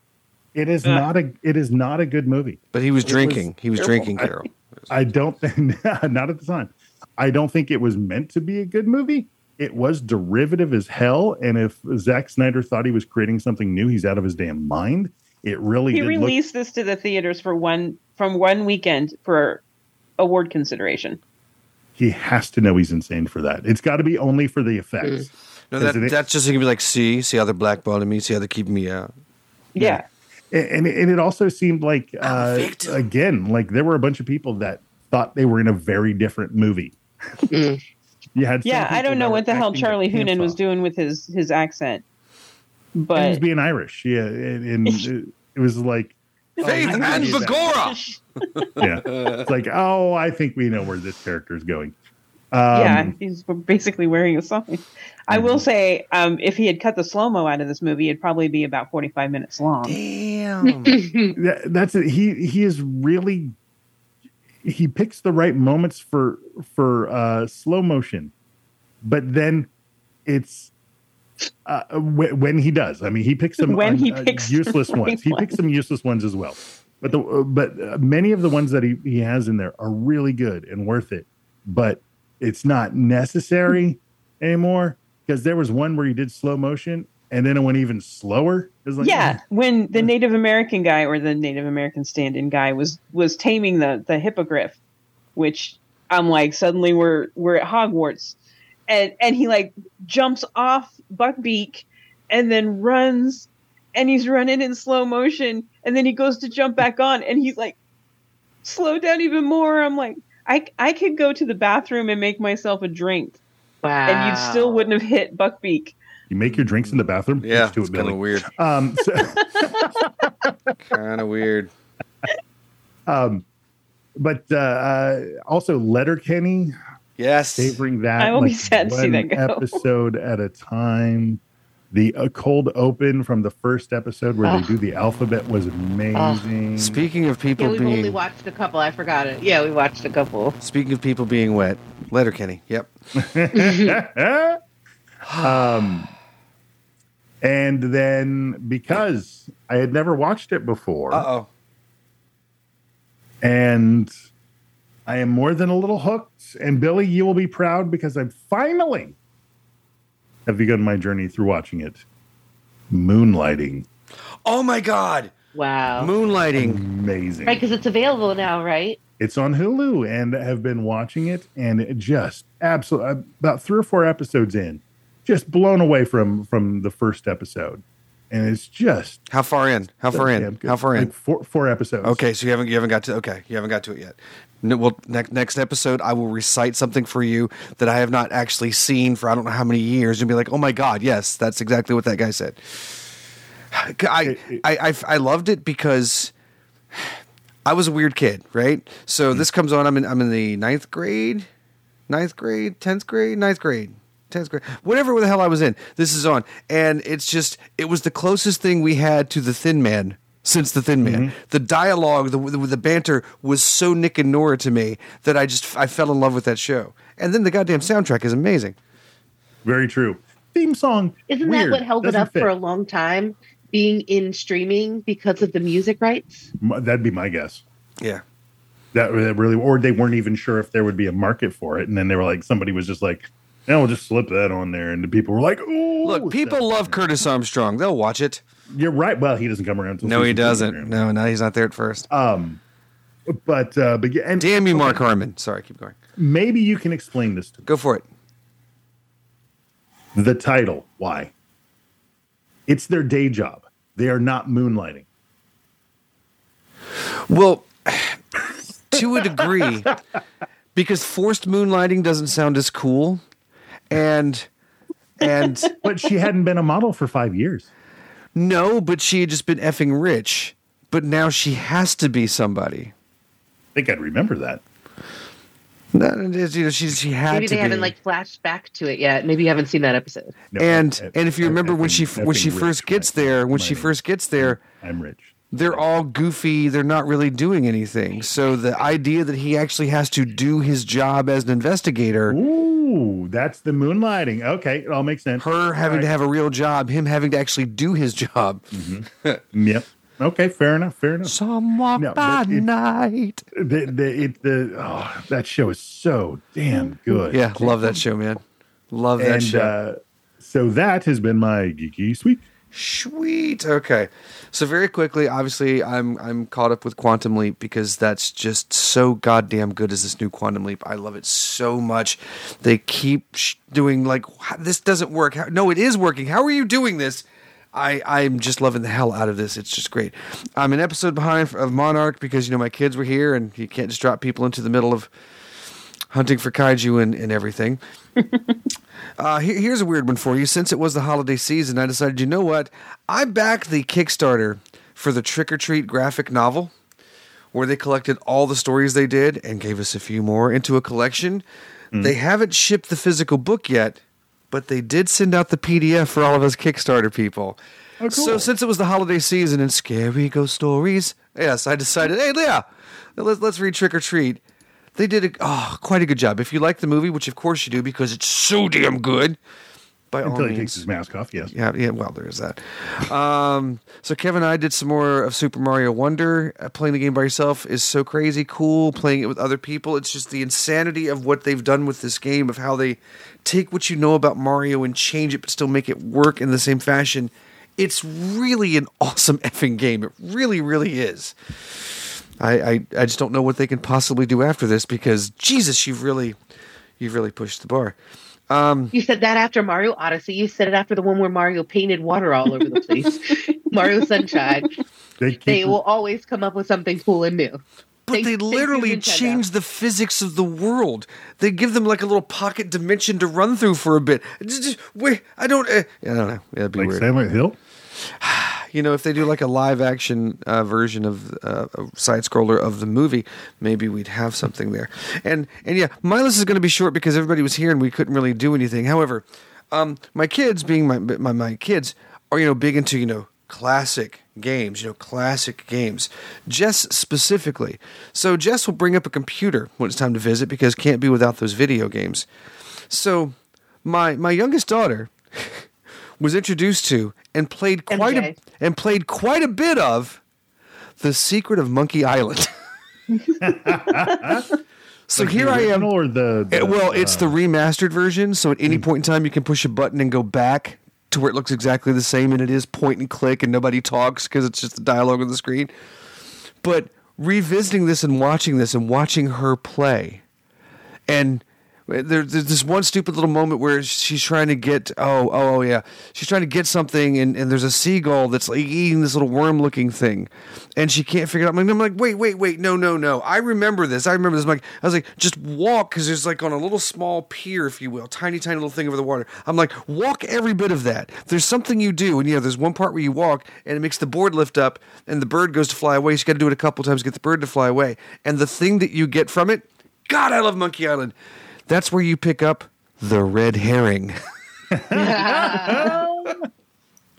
It is not a it is not a good movie. But he was It was drinking. he was terrible. drinking, Carol. I don't think not at the time. I don't think it was meant to be a good movie. It was derivative as hell, and if Zack Snyder thought he was creating something new, he's out of his damn mind. It really He did look released this to the theaters for one from one weekend for award consideration. he has to know he's insane for that. It's got to be only for the effects. Mm. No, that, Isn't it? that's just gonna be like, see, see how they're blackballing me, see how they're keeping me out. Yeah. And, and it- and it also seemed like, uh, again, like there were a bunch of people that thought they were in a very different movie. Mm. You had Yeah, I don't know what the hell Charlie pants Hunnam was doing with his his accent. And he But was being Irish. Yeah, and, and it, it was like Faith I and knew that. Yeah, it's like, oh, I think we know where this character is going. Um, yeah, he's basically wearing a sign. I will say, um, if he had cut the slow mo out of this movie, it'd probably be about forty five minutes long. Damn. that, that's it. He he is really he picks the right moments for for uh, slow motion, but then it's uh, when, when he does. I mean, he picks some When he uh, picks the useless right ones. He picks some useless ones as well. But the uh, but uh, many of the ones that he, he has in there are really good and worth it. But it's not necessary anymore because there was one where he did slow motion and then it went even slower. Like, yeah, mm. when the Native American guy or the Native American stand-in guy was was taming the the hippogriff, which I'm like suddenly we're we're at Hogwarts, and and he like jumps off Buckbeak, and then runs, and he's running in slow motion, and then he goes to jump back on, and he's like slow down even more. I'm like I I could go to the bathroom and make myself a drink, Wow. and you still wouldn't have hit Buckbeak. You make your drinks in the bathroom. Yeah, Let's it's it, kind of weird. Um, so, Kind of weird. um, but uh, uh, also Letterkenny Yes. savoring that. I will be sad to see that go. episode at a time. The uh, cold open from the first episode where Ugh. they do the alphabet was amazing. Speaking of people being, Yeah, we've only watched a couple. I forgot it. Yeah, we watched a couple. speaking of people being wet, Letterkenny. Yep. um, and then because I had never watched it before, Uh oh. and I am more than a little hooked. And Billy, you will be proud because I'm finally have begun my journey through watching it. Moonlighting, Oh my God. Wow. Moonlighting. amazing. Right, because it's available now, right? It's on Hulu, and have been watching it, and it just absolutely uh, about three or four episodes in, just blown away from from the first episode, and it's just How far in? How far in? How far in? Like four four episodes. Okay, so you haven't you haven't got to okay, you haven't got to it yet. Well, next next episode, I will recite something for you that I have not actually seen for I don't know how many years, and be like, oh my god, yes, that's exactly what that guy said. I I I, I loved it because I was a weird kid, right? So hmm. this comes on. I'm in I'm in the ninth grade, ninth grade, tenth grade, ninth grade. 10th grade, whatever the hell I was in, this is on. And it's just, it was the closest thing we had to the Thin Man since the Thin Man. Mm-hmm. The dialogue, the, the, the banter was so Nick and Nora to me that I just, I fell in love with that show. And then the goddamn soundtrack is amazing. very true. Theme song. Isn't weird. that what held Doesn't it up fit. for a long time? Being in streaming because of the music rights? M- That'd be my guess. Yeah. That that really, or they weren't even sure if there would be a market for it, and then they were like, somebody was just like, "No, we'll just slip that on there," and the people were like, "Oh, Look, people love Curtis Armstrong. They'll watch it. You're right. Well, he doesn't come around. No, he doesn't. No, no, he's not there at first. Um, but uh, but yeah, and Damn you, okay, Mark Harmon. Sorry, keep going. Maybe you can explain this to me. Go for it. The title. Why? It's their day job. They are not moonlighting. Well, to a degree, because forced moonlighting doesn't sound as cool, and and But she hadn't been a model for five years. No, but she had just been effing rich, but now she has to be somebody. I think I'd remember that. No, you know, she she had Maybe to they haven't be. like flashed back to it yet. Maybe you haven't seen that episode. No, and I- and if you I- remember I when she think when she first rich, gets my- there, when my she name. first gets there, I'm rich. They're all goofy. They're not really doing anything. So the idea that he actually has to do his job as an investigator, Ooh, that's the moonlighting. Okay, it all makes sense. her having to have a real job, him having to actually do his job. Yep. Okay, fair enough. Fair enough. Some walk No, by it- night. The the it, the oh, that show is so damn good. Yeah, love that show, man. Love that and show. uh, so that has been my geeky sweet. Sweet. Okay. So very quickly, obviously, I'm I'm caught up with Quantum Leap because that's just so goddamn good as this new Quantum Leap. I love it so much. They keep doing like this doesn't work. How, no, it is working. How are you doing this? I I'm just loving the hell out of this. It's just great. I'm an episode behind of Monarch because you know my kids were here and you can't just drop people into the middle of hunting for kaiju and, and everything. Uh, here, here's a weird one for you. Since it was the holiday season, I decided, you know what? I backed the Kickstarter for the Trick or Treat graphic novel, where they collected all the stories they did and gave us a few more into a collection. They haven't shipped the physical book yet, but they did send out the PDF for all of us Kickstarter people. Oh, So since it was the holiday season and scary ghost stories, yes, I decided, hey, Leah, let's, let's read Trick or Treat. They did a, oh, quite a good job. If you like the movie, which of course you do because it's so damn good, by all Until he means, takes his mask off, yes. yeah, yeah. Well, there is that. Um, so Kevin and I did some more of Super Mario Wonder. Uh, playing the game by yourself is so crazy cool. Playing it with other people, it's just the insanity of what they've done with this game. Of how they take what you know about Mario and change it, but still make it work in the same fashion. It's really an awesome effing game. It really, really is. I, I, I just don't know what they can possibly do after this because Jesus, you've really, you've really pushed the bar. You said that after Mario Odyssey. You said it after the one where Mario painted water all over the place. Mario Sunshine. They, keep, They will always come up with something cool and new. But Thank- they literally Nintendo. change the physics of the world. They give them like a little pocket dimension to run through for a bit. Just, just- wait, I don't. Uh, I don't know. Yeah, That'd be like weird. Silent Hill. You know, if they do like a live action uh, version of uh, a side scroller of the movie, maybe we'd have something there. And and yeah, my list is going to be short because everybody was here and we couldn't really do anything. However, um, my kids, being my, my my kids, are you know big into you know classic games, you know classic games. Jess specifically. So Jess will bring up a computer when it's time to visit because can't be without those video games. So my my youngest daughter was introduced to and played quite a and played quite a bit of The Secret of Monkey Island. so Like here I am. Or the, the Uh, well, it's uh, the remastered version, so at any point in time you can push a button and go back to where it looks exactly the same, and it is point and click, and nobody talks because it's just the dialogue on the screen. But revisiting this and watching this and watching her play, and there, there's this one stupid little moment where she's trying to get oh oh oh yeah. She's trying to get something and, and there's a seagull that's like eating this little worm looking thing. And she can't figure it out. I'm like, wait wait wait. No no no. I remember this. I remember this. I'm like I was like just walk because there's like on a little small pier if you will tiny tiny little thing over the water. I'm like walk every bit of that. There's something you do. And yeah there's one part where you walk and it makes the board lift up and the bird goes to fly away. You got to do it a couple times to get the bird to fly away. And the thing that you get from it God I love Monkey Island that's where you pick up the red herring.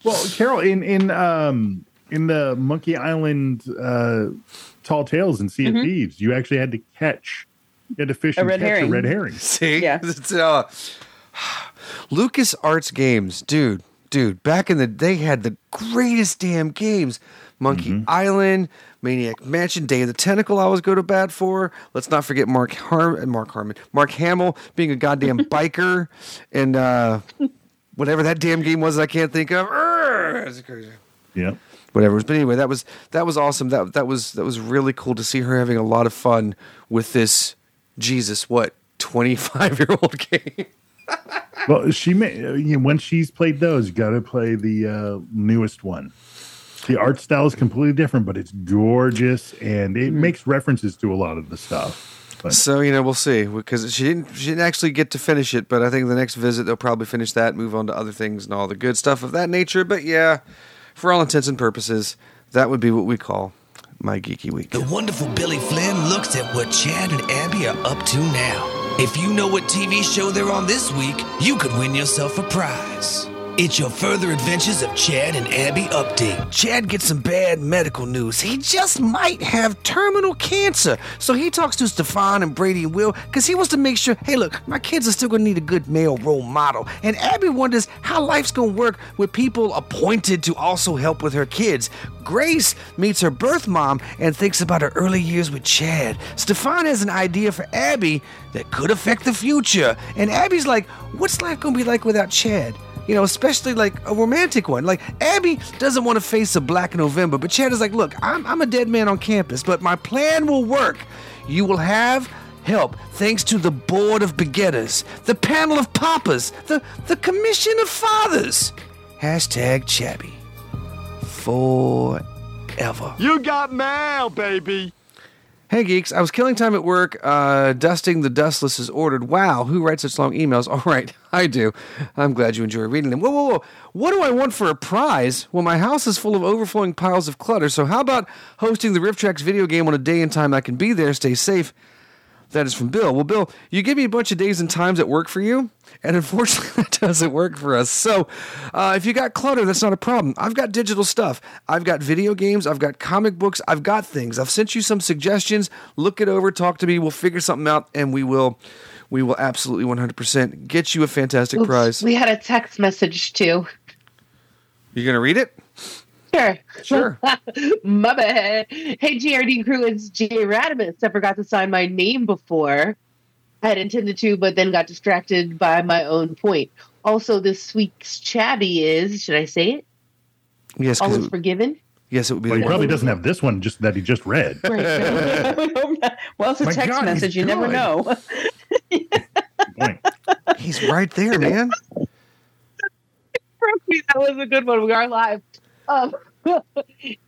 Well, Carol, in in um in the Monkey Island uh, Tall Tales and Sea of Thieves, you actually had to catch, you had to fish Mm-hmm. A and red catch herring. a red herring. See? Yeah. It's, uh, Lucas Arts games, dude, dude, back in the they had the greatest damn games. Monkey Mm-hmm. Island, Maniac Mansion, Day of the Tentacle. I always go to bat for. Let's not forget Mark Har- Mark Harmon, Mark Hamill being a goddamn biker, and uh, whatever that damn game was, I can't think of. It's crazy. Yeah. whatever. But anyway, that was that was awesome. That that was that was really cool to see her having a lot of fun with this. Jesus, what twenty five year old game? Well, she may you know, when she's played those, you got to play the uh, newest one. The art style is completely different, but it's gorgeous and it hmm. makes references to a lot of the stuff. But So you know, we'll see because she didn't she didn't actually get to finish it. But I think the next visit they'll probably finish that, move on to other things and all the good stuff of that nature. But yeah, for all intents and purposes, that would be what we call my geeky week. The wonderful Billy Flynn looks at what Chad and Abby are up to now. If you know what TV show they're on this week, you could win yourself a prize. It's your further adventures of Chad and Abby update. Chad gets some bad medical news. He just might have terminal cancer. So he talks to Stefan and Brady and Will because he wants to make sure, hey, look, my kids are still going to need a good male role model. And Abby wonders how life's going to work with people appointed to also help with her kids. Grace meets her birth mom and thinks about her early years with Chad. Stefan has an idea for Abby that could affect the future. And Abby's like, what's life going to be like without Chad? You know, especially like a romantic one. Like Abby doesn't want to face a black November, but Chad is like, look, I'm, I'm a dead man on campus, but my plan will work. You will have help thanks to the board of begetters, the panel of papas, the, the commission of fathers. Hashtag Chabby. Forever. You got mail, baby. Hey geeks, I was killing time at work, uh, dusting the dustless as ordered. Wow, who writes such long emails? All right, I do. I'm glad you enjoy reading them. Whoa, whoa, whoa. What do I want for a prize? Well, my house is full of overflowing piles of clutter, so how about hosting the RiffTrax video game on a day and time I can be there, stay safe? That is from Bill. Well, Bill, you give me a bunch of days and times that work for you, and unfortunately, that doesn't work for us. So, uh, if you got clutter, that's not a problem. I've got digital stuff. I've got video games. I've got comic books. I've got things. I've sent you some suggestions. Look it over. Talk to me. We'll figure something out, and we will, we will absolutely 100% get you a fantastic Oops, prize. We had a text message too. You gonna read it? Sure. Sure. my bad. Hey, GRD crew, it's Jay Radimus. I forgot to sign my name before. I had intended to, but then got distracted by my own point. Also, this week's chabby is, should I say it? Yes. All it is would- forgiven. yes, it would be. Well, he probably doesn't have this one just that he just read. well, it's a My text God, message. You never know. Point. He's right there, man. that was a good one. We are live. Um, uh,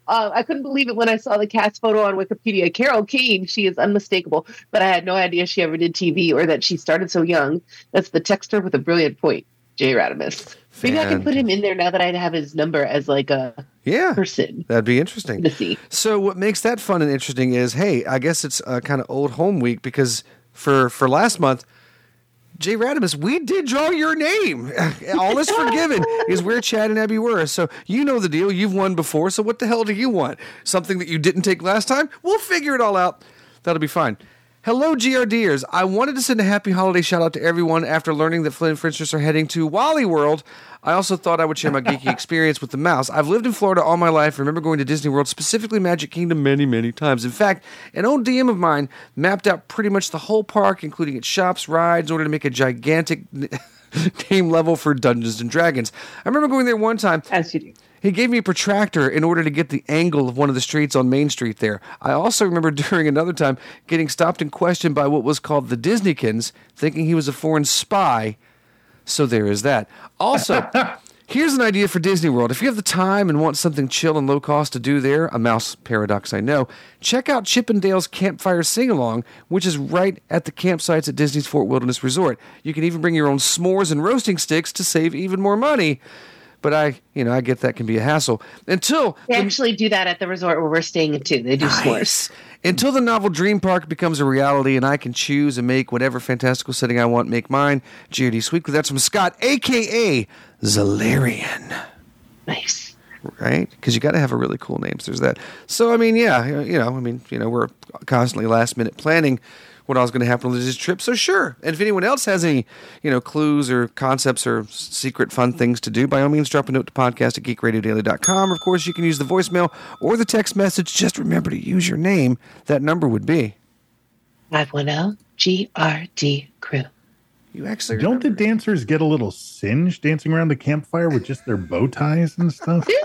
I couldn't believe it when I saw the cast photo on Wikipedia. Carol Kane, she is unmistakable, but I had no idea she ever did TV or that she started so young. That's the texter with a brilliant point, Jay Radimus. Maybe I can put him in there now that I have his number as like a Yeah, person that'd be interesting. to see. So what makes that fun and interesting is, hey, I guess it's uh, kind of old home week because for for last month, Jay Radimus, we did draw your name. All is forgiven is where Chad and Abby were. So you know the deal. You've won before. So what the hell do you want? Something that you didn't take last time? We'll figure it all out. That'll be fine. Hello, GRDers. I wanted to send a happy holiday shout out to everyone after learning that Flynn and Friendsters are heading to Wally World. I also thought I would share my geeky experience with the mouse. I've lived in Florida all my life. I remember going to Disney World, specifically Magic Kingdom, many, many times. In fact, an old DM of mine mapped out pretty much the whole park, including its shops, rides, in order to make a gigantic game level for Dungeons and Dragons. I remember going there one time. As you do. He gave me a protractor in order to get the angle of one of the streets on Main Street there. I also remember during another time getting stopped and questioned by what was called the Disneykins, thinking he was a foreign spy. So there is that. Also, here's an idea for Disney World. If you have the time and want something chill and low cost to do there, a mouse paradox, I know, check out Chip 'n' Dale's Campfire Sing Along, which is right at the campsites at Disney's Fort Wilderness Resort. You can even bring your own s'mores and roasting sticks to save even more money. But I, you know, I get that can be a hassle. Until They the- actually do that at the resort where we're staying in too. They do s'mores. Nice. Until the novel Dream Park becomes a reality and I can choose and make whatever fantastical setting I want, make mine. GRDs Weekly. That's from Scott, aka Zalarian. Nice. Right? Because you got to have a really cool name. So there's that. So, I mean, yeah, you know, I mean, you know, we're constantly last minute planning what all was going to happen on this trip. So, sure. And if anyone else has any, you know, clues or concepts or secret fun things to do, by all means, drop a note to podcast at geekradiodaily.com. Of course, you can use the voicemail or the text message. Just remember to use your name. That number would be. 510 GRD crew. You actually Don't the dancers get a little singed dancing around the campfire with just their bow ties and stuff?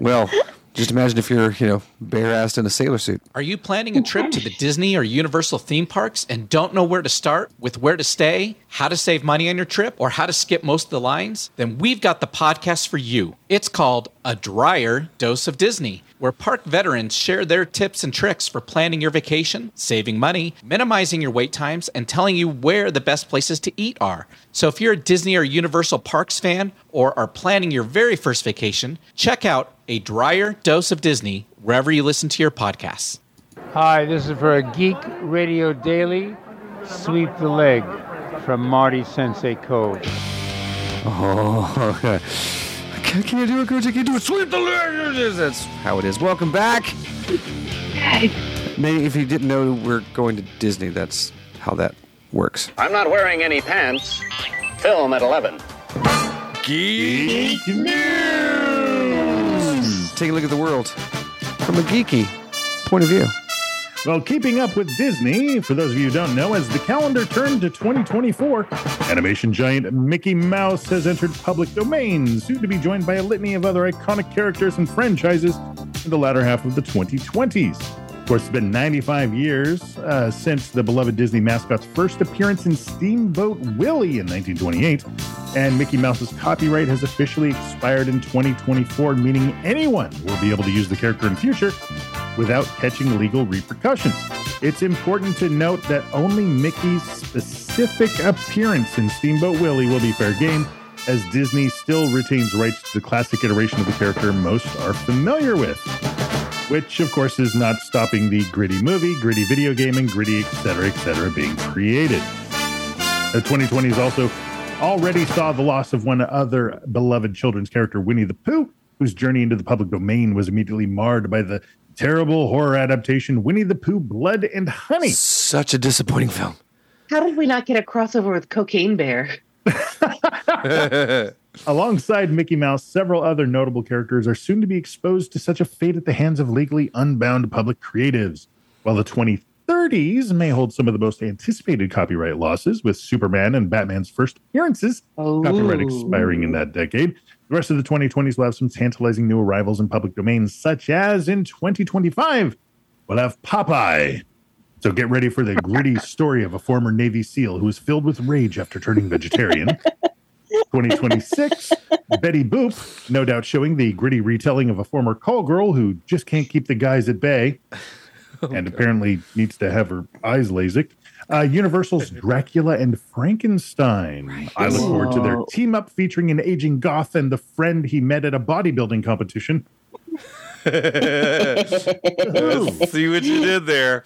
Well, just imagine if you're, you know, bare-assed in a sailor suit. Are you planning a trip to the Disney or Universal theme parks and don't know where to start with where to stay, how to save money on your trip, or how to skip most of the lines? Then we've got the podcast for you. It's called A Drier Dose of Disney, where park veterans share their tips and tricks for planning your vacation, saving money, minimizing your wait times, and telling you where the best places to eat are. So if you're a Disney or Universal Parks fan or are planning your very first vacation, check out A Drier Dose of Disney wherever you listen to your podcasts. Hi, this is for a Geek Radio Daily. Sweep the leg from Marty Sensei Kove. Oh, okay. Can, can you do it, Coach? Can you do it? Sweep the leg! That's how it is. Welcome back. Hey. Maybe if you didn't know we're going to Disney, that's how that works. I'm not wearing any pants. Film at 11. Geek News! Take a look at the world from a geeky point of view. Well, keeping up with Disney, for those of you who don't know, as the calendar turned to 2024, animation giant Mickey Mouse has entered public domain, soon to be joined by a litany of other iconic characters and franchises in the latter half of the 2020s. Of course, it's been 95 years uh, since the beloved Disney mascot's first appearance in Steamboat Willie in 1928, and Mickey Mouse's copyright has officially expired in 2024, meaning anyone will be able to use the character in future without catching legal repercussions. It's important to note that only Mickey's specific appearance in Steamboat Willie will be fair game, as Disney still retains rights to the classic iteration of the character most are familiar with. Which, of course, is not stopping the gritty movie, gritty video game, and gritty etc. etc. being created. The 2020s also already saw the loss of one other beloved children's character, Winnie the Pooh, whose journey into the public domain was immediately marred by the terrible horror adaptation Winnie the Pooh Blood and Honey. Such a disappointing film. How did we not get a crossover with Cocaine Bear? Alongside Mickey Mouse, several other notable characters are soon to be exposed to such a fate at the hands of legally unbound public creatives. While the 2030s may hold some of the most anticipated copyright losses, with Superman and Batman's first appearances copyright expiring in that decade, the rest of the 2020s will have some tantalizing new arrivals in public domains, such as in 2025, we'll have Popeye. So get ready for the gritty story of a former Navy SEAL who is filled with rage after turning vegetarian. 2026, Betty Boop, no doubt showing the gritty retelling of a former call girl who just can't keep the guys at bay and apparently needs to have her eyes lasik. Uh, Universal's Dracula and Frankenstein. I look forward to their team up featuring an aging goth and the friend he met at a bodybuilding competition. See what you did there.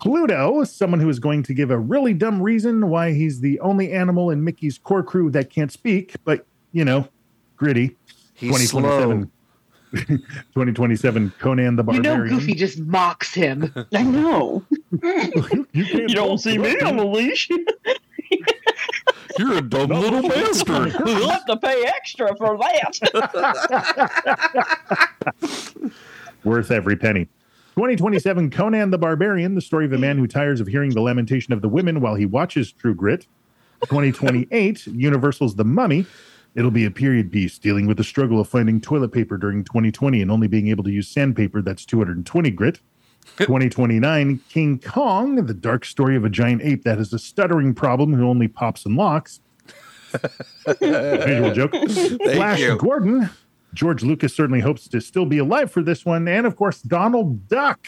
Pluto, someone who is going to give a really dumb reason why he's the only animal in Mickey's core crew that can't speak, but you know, gritty. He's 2027 Conan the Barbarian. You know, Goofy just mocks him. I know. you, don't see me on the leash. You're a dumb little bastard. You'll have to pay extra for that. worth every penny. 2027 Conan the Barbarian, the story of a man who tires of hearing the lamentation of the women while he watches True Grit. 2028 Universal's The Mummy. It'll be a period piece dealing with the struggle of finding toilet paper during 2020 and only being able to use sandpaper that's 220 grit. 2029 King Kong, the dark story of a giant ape that has a stuttering problem who only pops and locks. Visual joke. Flash you. Gordon. George Lucas certainly hopes to still be alive for this one. And of course, Donald Duck.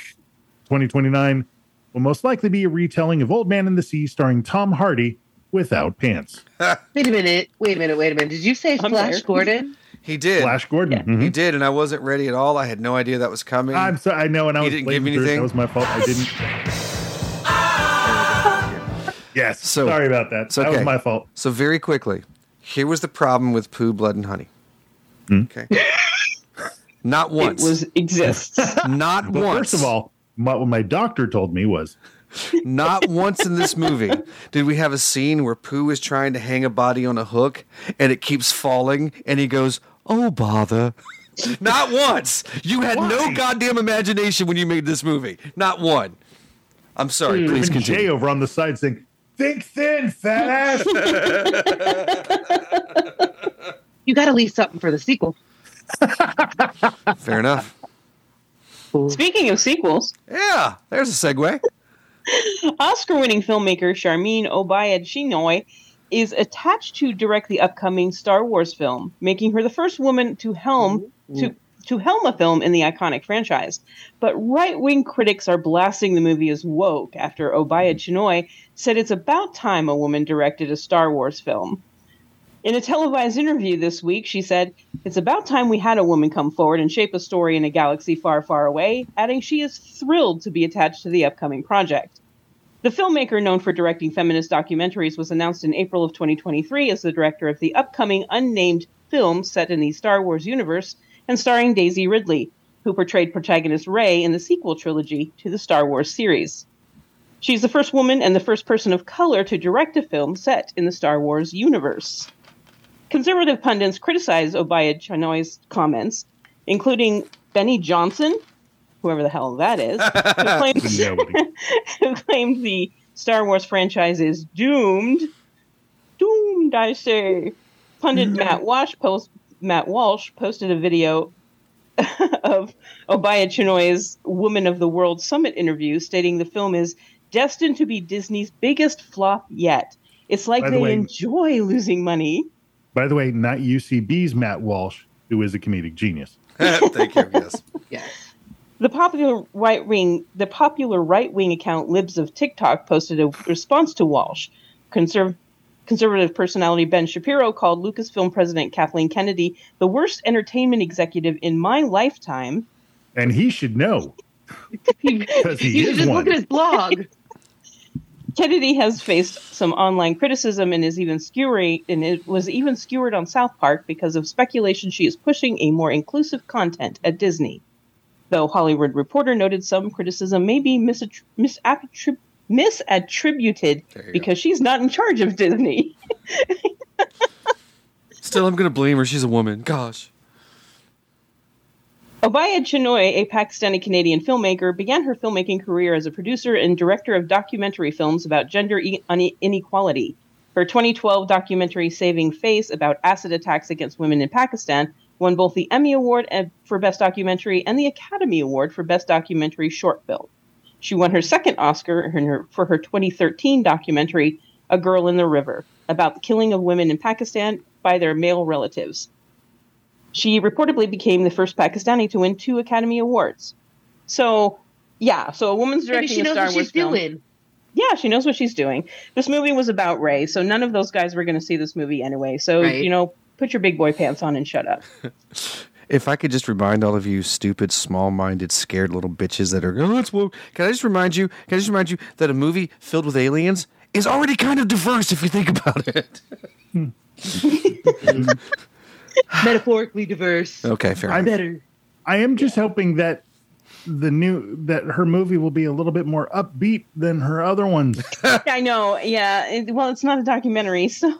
2029 will most likely be a retelling of Old Man in the Sea starring Tom Hardy without pants. Wait a minute. Wait a minute. Wait a minute. Did you say I'm Flash there. Gordon? He did. Flash Gordon. Mhm. He did, and I wasn't ready at all. I had no idea that was coming. I'm sorry. I know, and I He was didn't blading give through it. anything? That was my fault. I didn't. yes. So- sorry about that. it's That was my fault. So very quickly, here was the problem with Pooh, blood, and honey. Hmm? Okay. Not once. It was exists. not But once. first of all, my, what my doctor told me was Not once in this movie did we have a scene where Pooh is trying to hang a body on a hook and it keeps falling and he goes, Oh, bother. Not once. You had no goddamn imagination when you made this movie. Not one. I'm sorry. Please even Jay over on the side saying, "Think thin, fat ass." You got to leave something for the sequel. Fair enough. Speaking of sequels, Yeah, there's a segue. Oscar winning filmmaker Sharmeen Obaid-Chinoy is attached to direct the upcoming Star Wars film, making her the first woman to helm to to helm a film in the iconic franchise. But right-wing critics are blasting the movie as woke after Obaid-Chinoy said it's about time a woman directed a Star Wars film. In a televised interview this week, she said, It's about time we had a woman come forward and shape a story in a galaxy far, far away, adding she is thrilled to be attached to the upcoming project. The filmmaker, known for directing feminist documentaries, was announced in April of 2023 as the director of the upcoming unnamed film set in the Star Wars universe and starring Daisy Ridley, who portrayed protagonist Rey in the sequel trilogy to the Star Wars series. She's the first woman and the first person of color to direct a film set in the Star Wars universe. Conservative pundits criticized Obaid-Chinoy's comments, including Benny Johnson, whoever the hell that is, who claims, who claimed the Star Wars franchise is doomed. Doomed, I say. Pundit mm-hmm. Matt Walsh post Matt Walsh posted a video of Obaid-Chinoy's Woman of the World Summit interview, stating the film is destined to be Disney's biggest flop yet. It's like the they way- enjoy losing money. By the way, not UCB's Matt Walsh, who is a comedic genius. Thank you. Yes. Yes. The popular right wing, the popular right wing account Libs of TikTok posted a response to Walsh. Conserv- conservative personality Ben Shapiro called Lucasfilm president Kathleen Kennedy the worst entertainment executive in my lifetime. And he should know. Because he you should is just one. look at his blog. Kennedy has faced some online criticism and is even skewering and it was even skewered on South Park because of speculation she is pushing a more inclusive content at Disney. Though Hollywood Reporter noted some criticism may be misattrib- misattrib- misattributed because she's not in charge of Disney. Still, I'm gonna blame her. She's a woman. Gosh. Obaid-Chinoy, a Pakistani Canadian filmmaker, began her filmmaking career as a producer and director of documentary films about gender inequality. Her 2012 documentary Saving Face about acid attacks against women in Pakistan won both the Emmy Award eh, for Best Documentary and the Academy Award for Best Documentary Short Film. She won her second Oscar for her 2013 documentary A Girl in the River about the killing of women in Pakistan by their male relatives. She reportedly became the first Pakistani to win two Academy Awards. So, yeah, so a woman's Maybe directing she a knows Star what Wars she's film. doing. Yeah, she knows what she's doing. This movie was about Rey, so none of those guys were going to see this movie anyway. So, Right. you know, put your big boy pants on and shut up. If I could just remind all of you stupid, small-minded, scared little bitches that are, oh, it's woke. Can I just remind you? Can I just remind you that a movie filled with aliens is already kind of diverse if you think about it. Hmm. Metaphorically diverse. Okay, fair I'm. Better. I am just hoping that the new that her movie will be a little bit more upbeat than her other ones. I know, yeah. It, well, it's not a documentary, so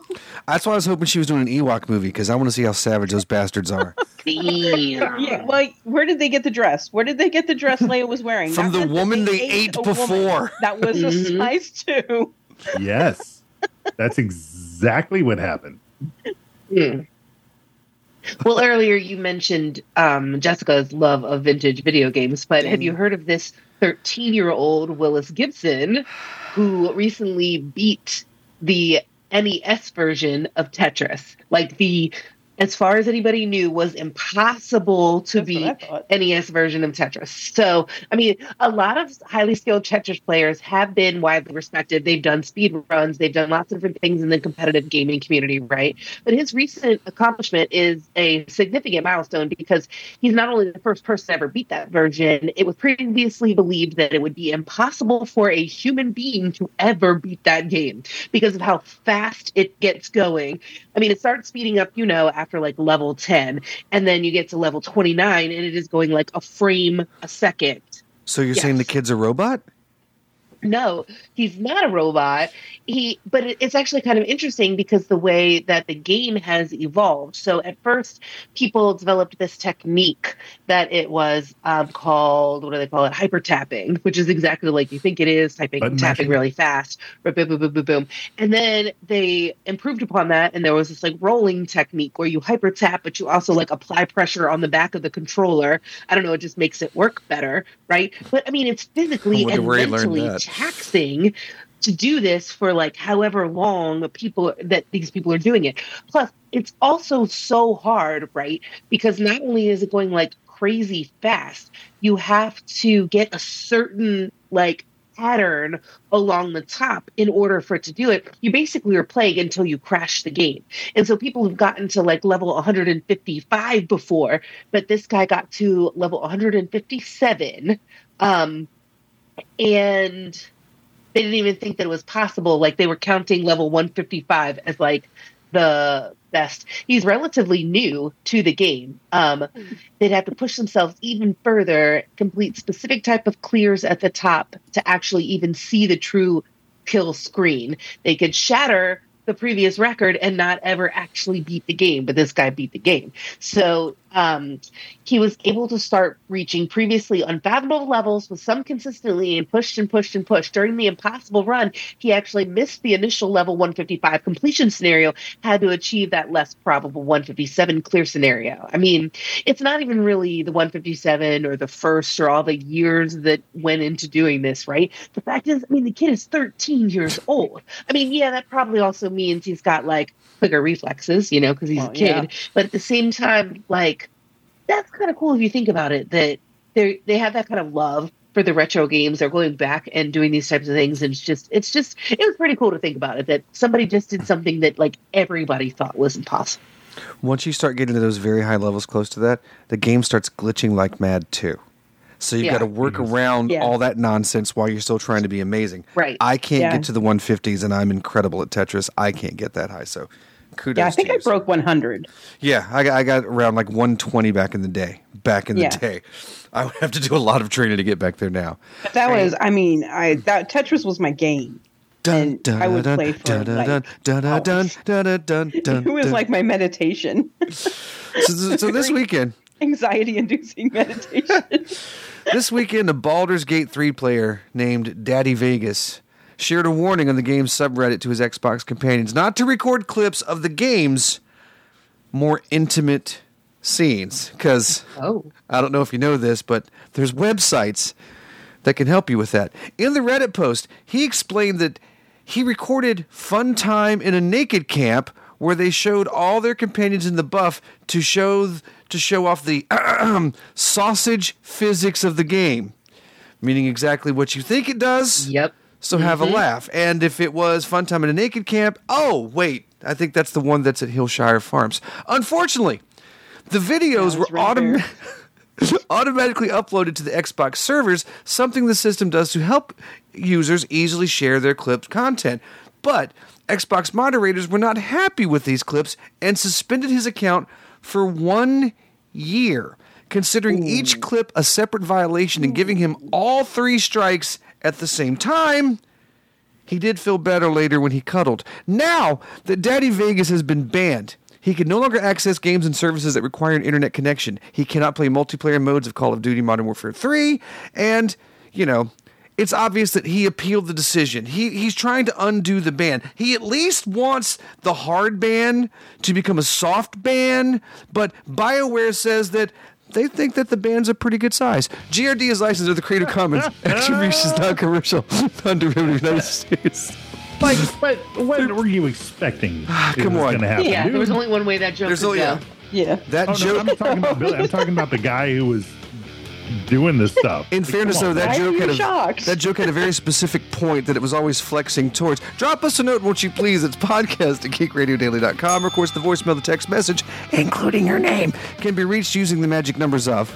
That's why I was hoping she was doing an Ewok movie because I want to see how savage those bastards are. yeah. Well, where did they get the dress? Where did they get the dress Leia was wearing? From That the woman they ate a before. That was a Mhm. size two. yes, that's exactly what happened. Hmm. Well, earlier you mentioned um, Jessica's love of vintage video games, but have you heard of this 13 year old Willis Gibson who recently beat the NES version of Tetris? Like the, as far as anybody knew, was impossible to beat NES version of Tetris. So, I mean, a lot of highly skilled Tetris players have been widely respected. They've done speed runs, they've done lots of different things in the competitive gaming community, right? But his recent accomplishment is a significant milestone because he's not only the first person to ever beat that version, it was previously believed that it would be impossible for a human being to ever beat that game because of how fast it gets going. I mean, it starts speeding up, you know, after like level 10, and then you get to level 29, and it is going like a frame a second. So you're saying the kid's a robot? No, he's not a robot. He, but it's actually kind of interesting because the way that the game has evolved. So at first, people developed this technique that it was um, called what do they call it? Hyper tapping, which is exactly like you think it is, typing Button tapping mashing. really fast, boom, boom, boom, boom, boom, boom. And then they improved upon that, and there was this like rolling technique where you hyper tap, but you also like apply pressure on the back of the controller. I don't know, it just makes it work better, right? But I mean, it's physically and where he learned mentally that. Taxing to do this for like however long people that these people are doing it. Plus, it's also so hard, right? Because not only is it going like crazy fast, you have to get a certain like pattern along the top in order for it to do it. You basically are playing until you crash the game. And so people have gotten to like level 155 before, but this guy got to level 157. Um and they didn't even think that it was possible. Like they were counting level 155 as like the best. He's relatively new to the game. Um, they'd have to push themselves even further, complete specific type of clears at the top to actually even see the true kill screen. They could shatter the previous record and not ever actually beat the game, but this guy beat the game. So um, he was able to start reaching previously unfathomable levels with some consistency and pushed and pushed and pushed. During the impossible run, he actually missed the initial level 155 completion scenario, had to achieve that less probable 157 clear scenario. I mean, it's not even really the 157 or the first or all the years that went into doing this, right? The fact is, I mean, the kid is 13 years old. I mean, yeah, that probably also means he's got like quicker reflexes, you know, because he's Well, a kid. yeah. But at the same time, like, that's kind of cool if you think about it that they they have that kind of love for the retro games. They're going back and doing these types of things, and it's just it's just it was pretty cool to think about it that somebody just did something that like everybody thought was impossible. Once you start getting to those very high levels close to that, the game starts glitching like mad too. So you've yeah. got to work mm-hmm. around yeah. all that nonsense while you're still trying to be amazing. Right. I can't yeah. get to the 150s, and I'm incredible at Tetris. I can't get that high. So kudos. Yeah, I think I broke 100. Yeah, I, I, got around like 120 back in the day. Back in the day, I would have to do a lot of training to get back there now. But that and, was, I mean, I that Tetris was my game. Dun, I would play for like dun, dun, It was like my meditation. so, so this weekend, anxiety-inducing meditation this weekend, a Baldur's Gate 3 player named Daddy Vegas shared a warning on the game's subreddit to his Xbox companions not to record clips of the game's more intimate scenes. Because Oh. I don't know if you know this, but there's websites that can help you with that. In the Reddit post, he explained that he recorded Fun Time in a naked camp where they showed all their companions in the buff to show to show off the sausage physics of the game, meaning exactly what you think it does. Yep. So have a mm-hmm. laugh. And if it was Fun Time in a naked camp, oh wait, I think that's the one that's at Hillshire Farms. Unfortunately, the videos were autom- automatically uploaded to the Xbox servers, something the system does to help users easily share their clipped content. But Xbox moderators were not happy with these clips and suspended his account for one year, considering each clip a separate violation and giving him all three strikes at the same time. He did feel better later when he cuddled. Now that Daddy Vegas has been banned, he can no longer access games and services that require an internet connection. He cannot play multiplayer modes of Call of Duty Modern Warfare 3, and, you know, it's obvious that he appealed the decision. He he's trying to undo the ban. He at least wants the hard ban to become a soft ban, but BioWare says that they think that the band's a pretty good size. GRD is licensed under the Creative Commons. Attribution is not commercial. Non-derivative United States. Like, but what were you expecting? Ah, come on. Going to happen, Yeah, dude? there was only one way that joke There's could only go. yeah. that Oh, no, joke. I'm talking about Billy. I'm talking about the guy who was doing this stuff. In fairness, though, that joke had a shocked? that joke had a very specific point that it was always flexing towards. Drop us a note, won't you please? It's podcast at geekradiodaily.com. Or, of course, the voicemail, the text message, including your name, can be reached using the magic numbers of.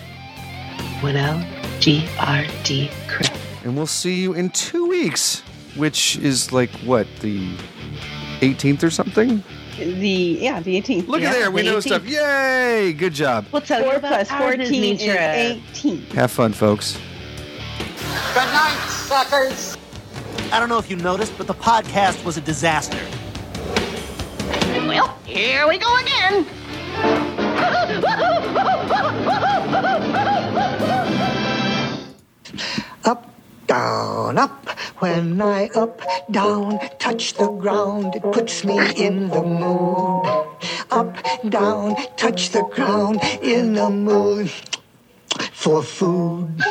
One L G R D crap. And we'll see you in two weeks, which is like what the 18th or something. The yeah, the 18th. Look yeah. at there, we the know 18th. stuff. Yay! Good job. We'll tell you Four about 14 is 18. Have fun, folks. Good night, suckers. I don't know if you noticed, but the podcast was a disaster. Well, here we go again. Down, up. When I up, down, touch the ground, it puts me in the mood. Up, down, touch the ground, in the mood for food.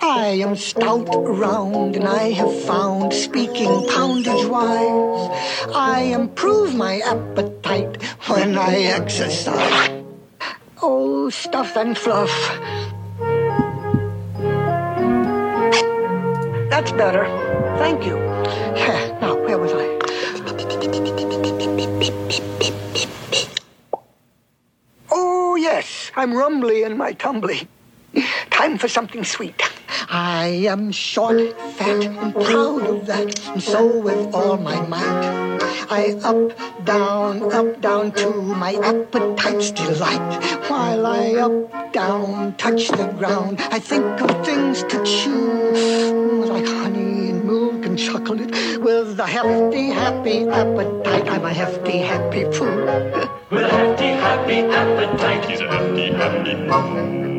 I am stout round and I have found speaking poundage wise. I improve my appetite when I exercise. Oh, stuff and fluff. That's better. Thank you. Now, where was I? Oh, yes, I'm rumbly in my tumbly. Time for something sweet. I am short, fat, and proud of that, and so with all my might. I up, down, up, down to my appetite's delight. While I up, down, touch the ground, I think of things to chew, like honey and milk and chocolate. With a hefty, happy appetite, I'm a hefty, happy fool. With a hefty, happy appetite, he's a hefty, happy fool.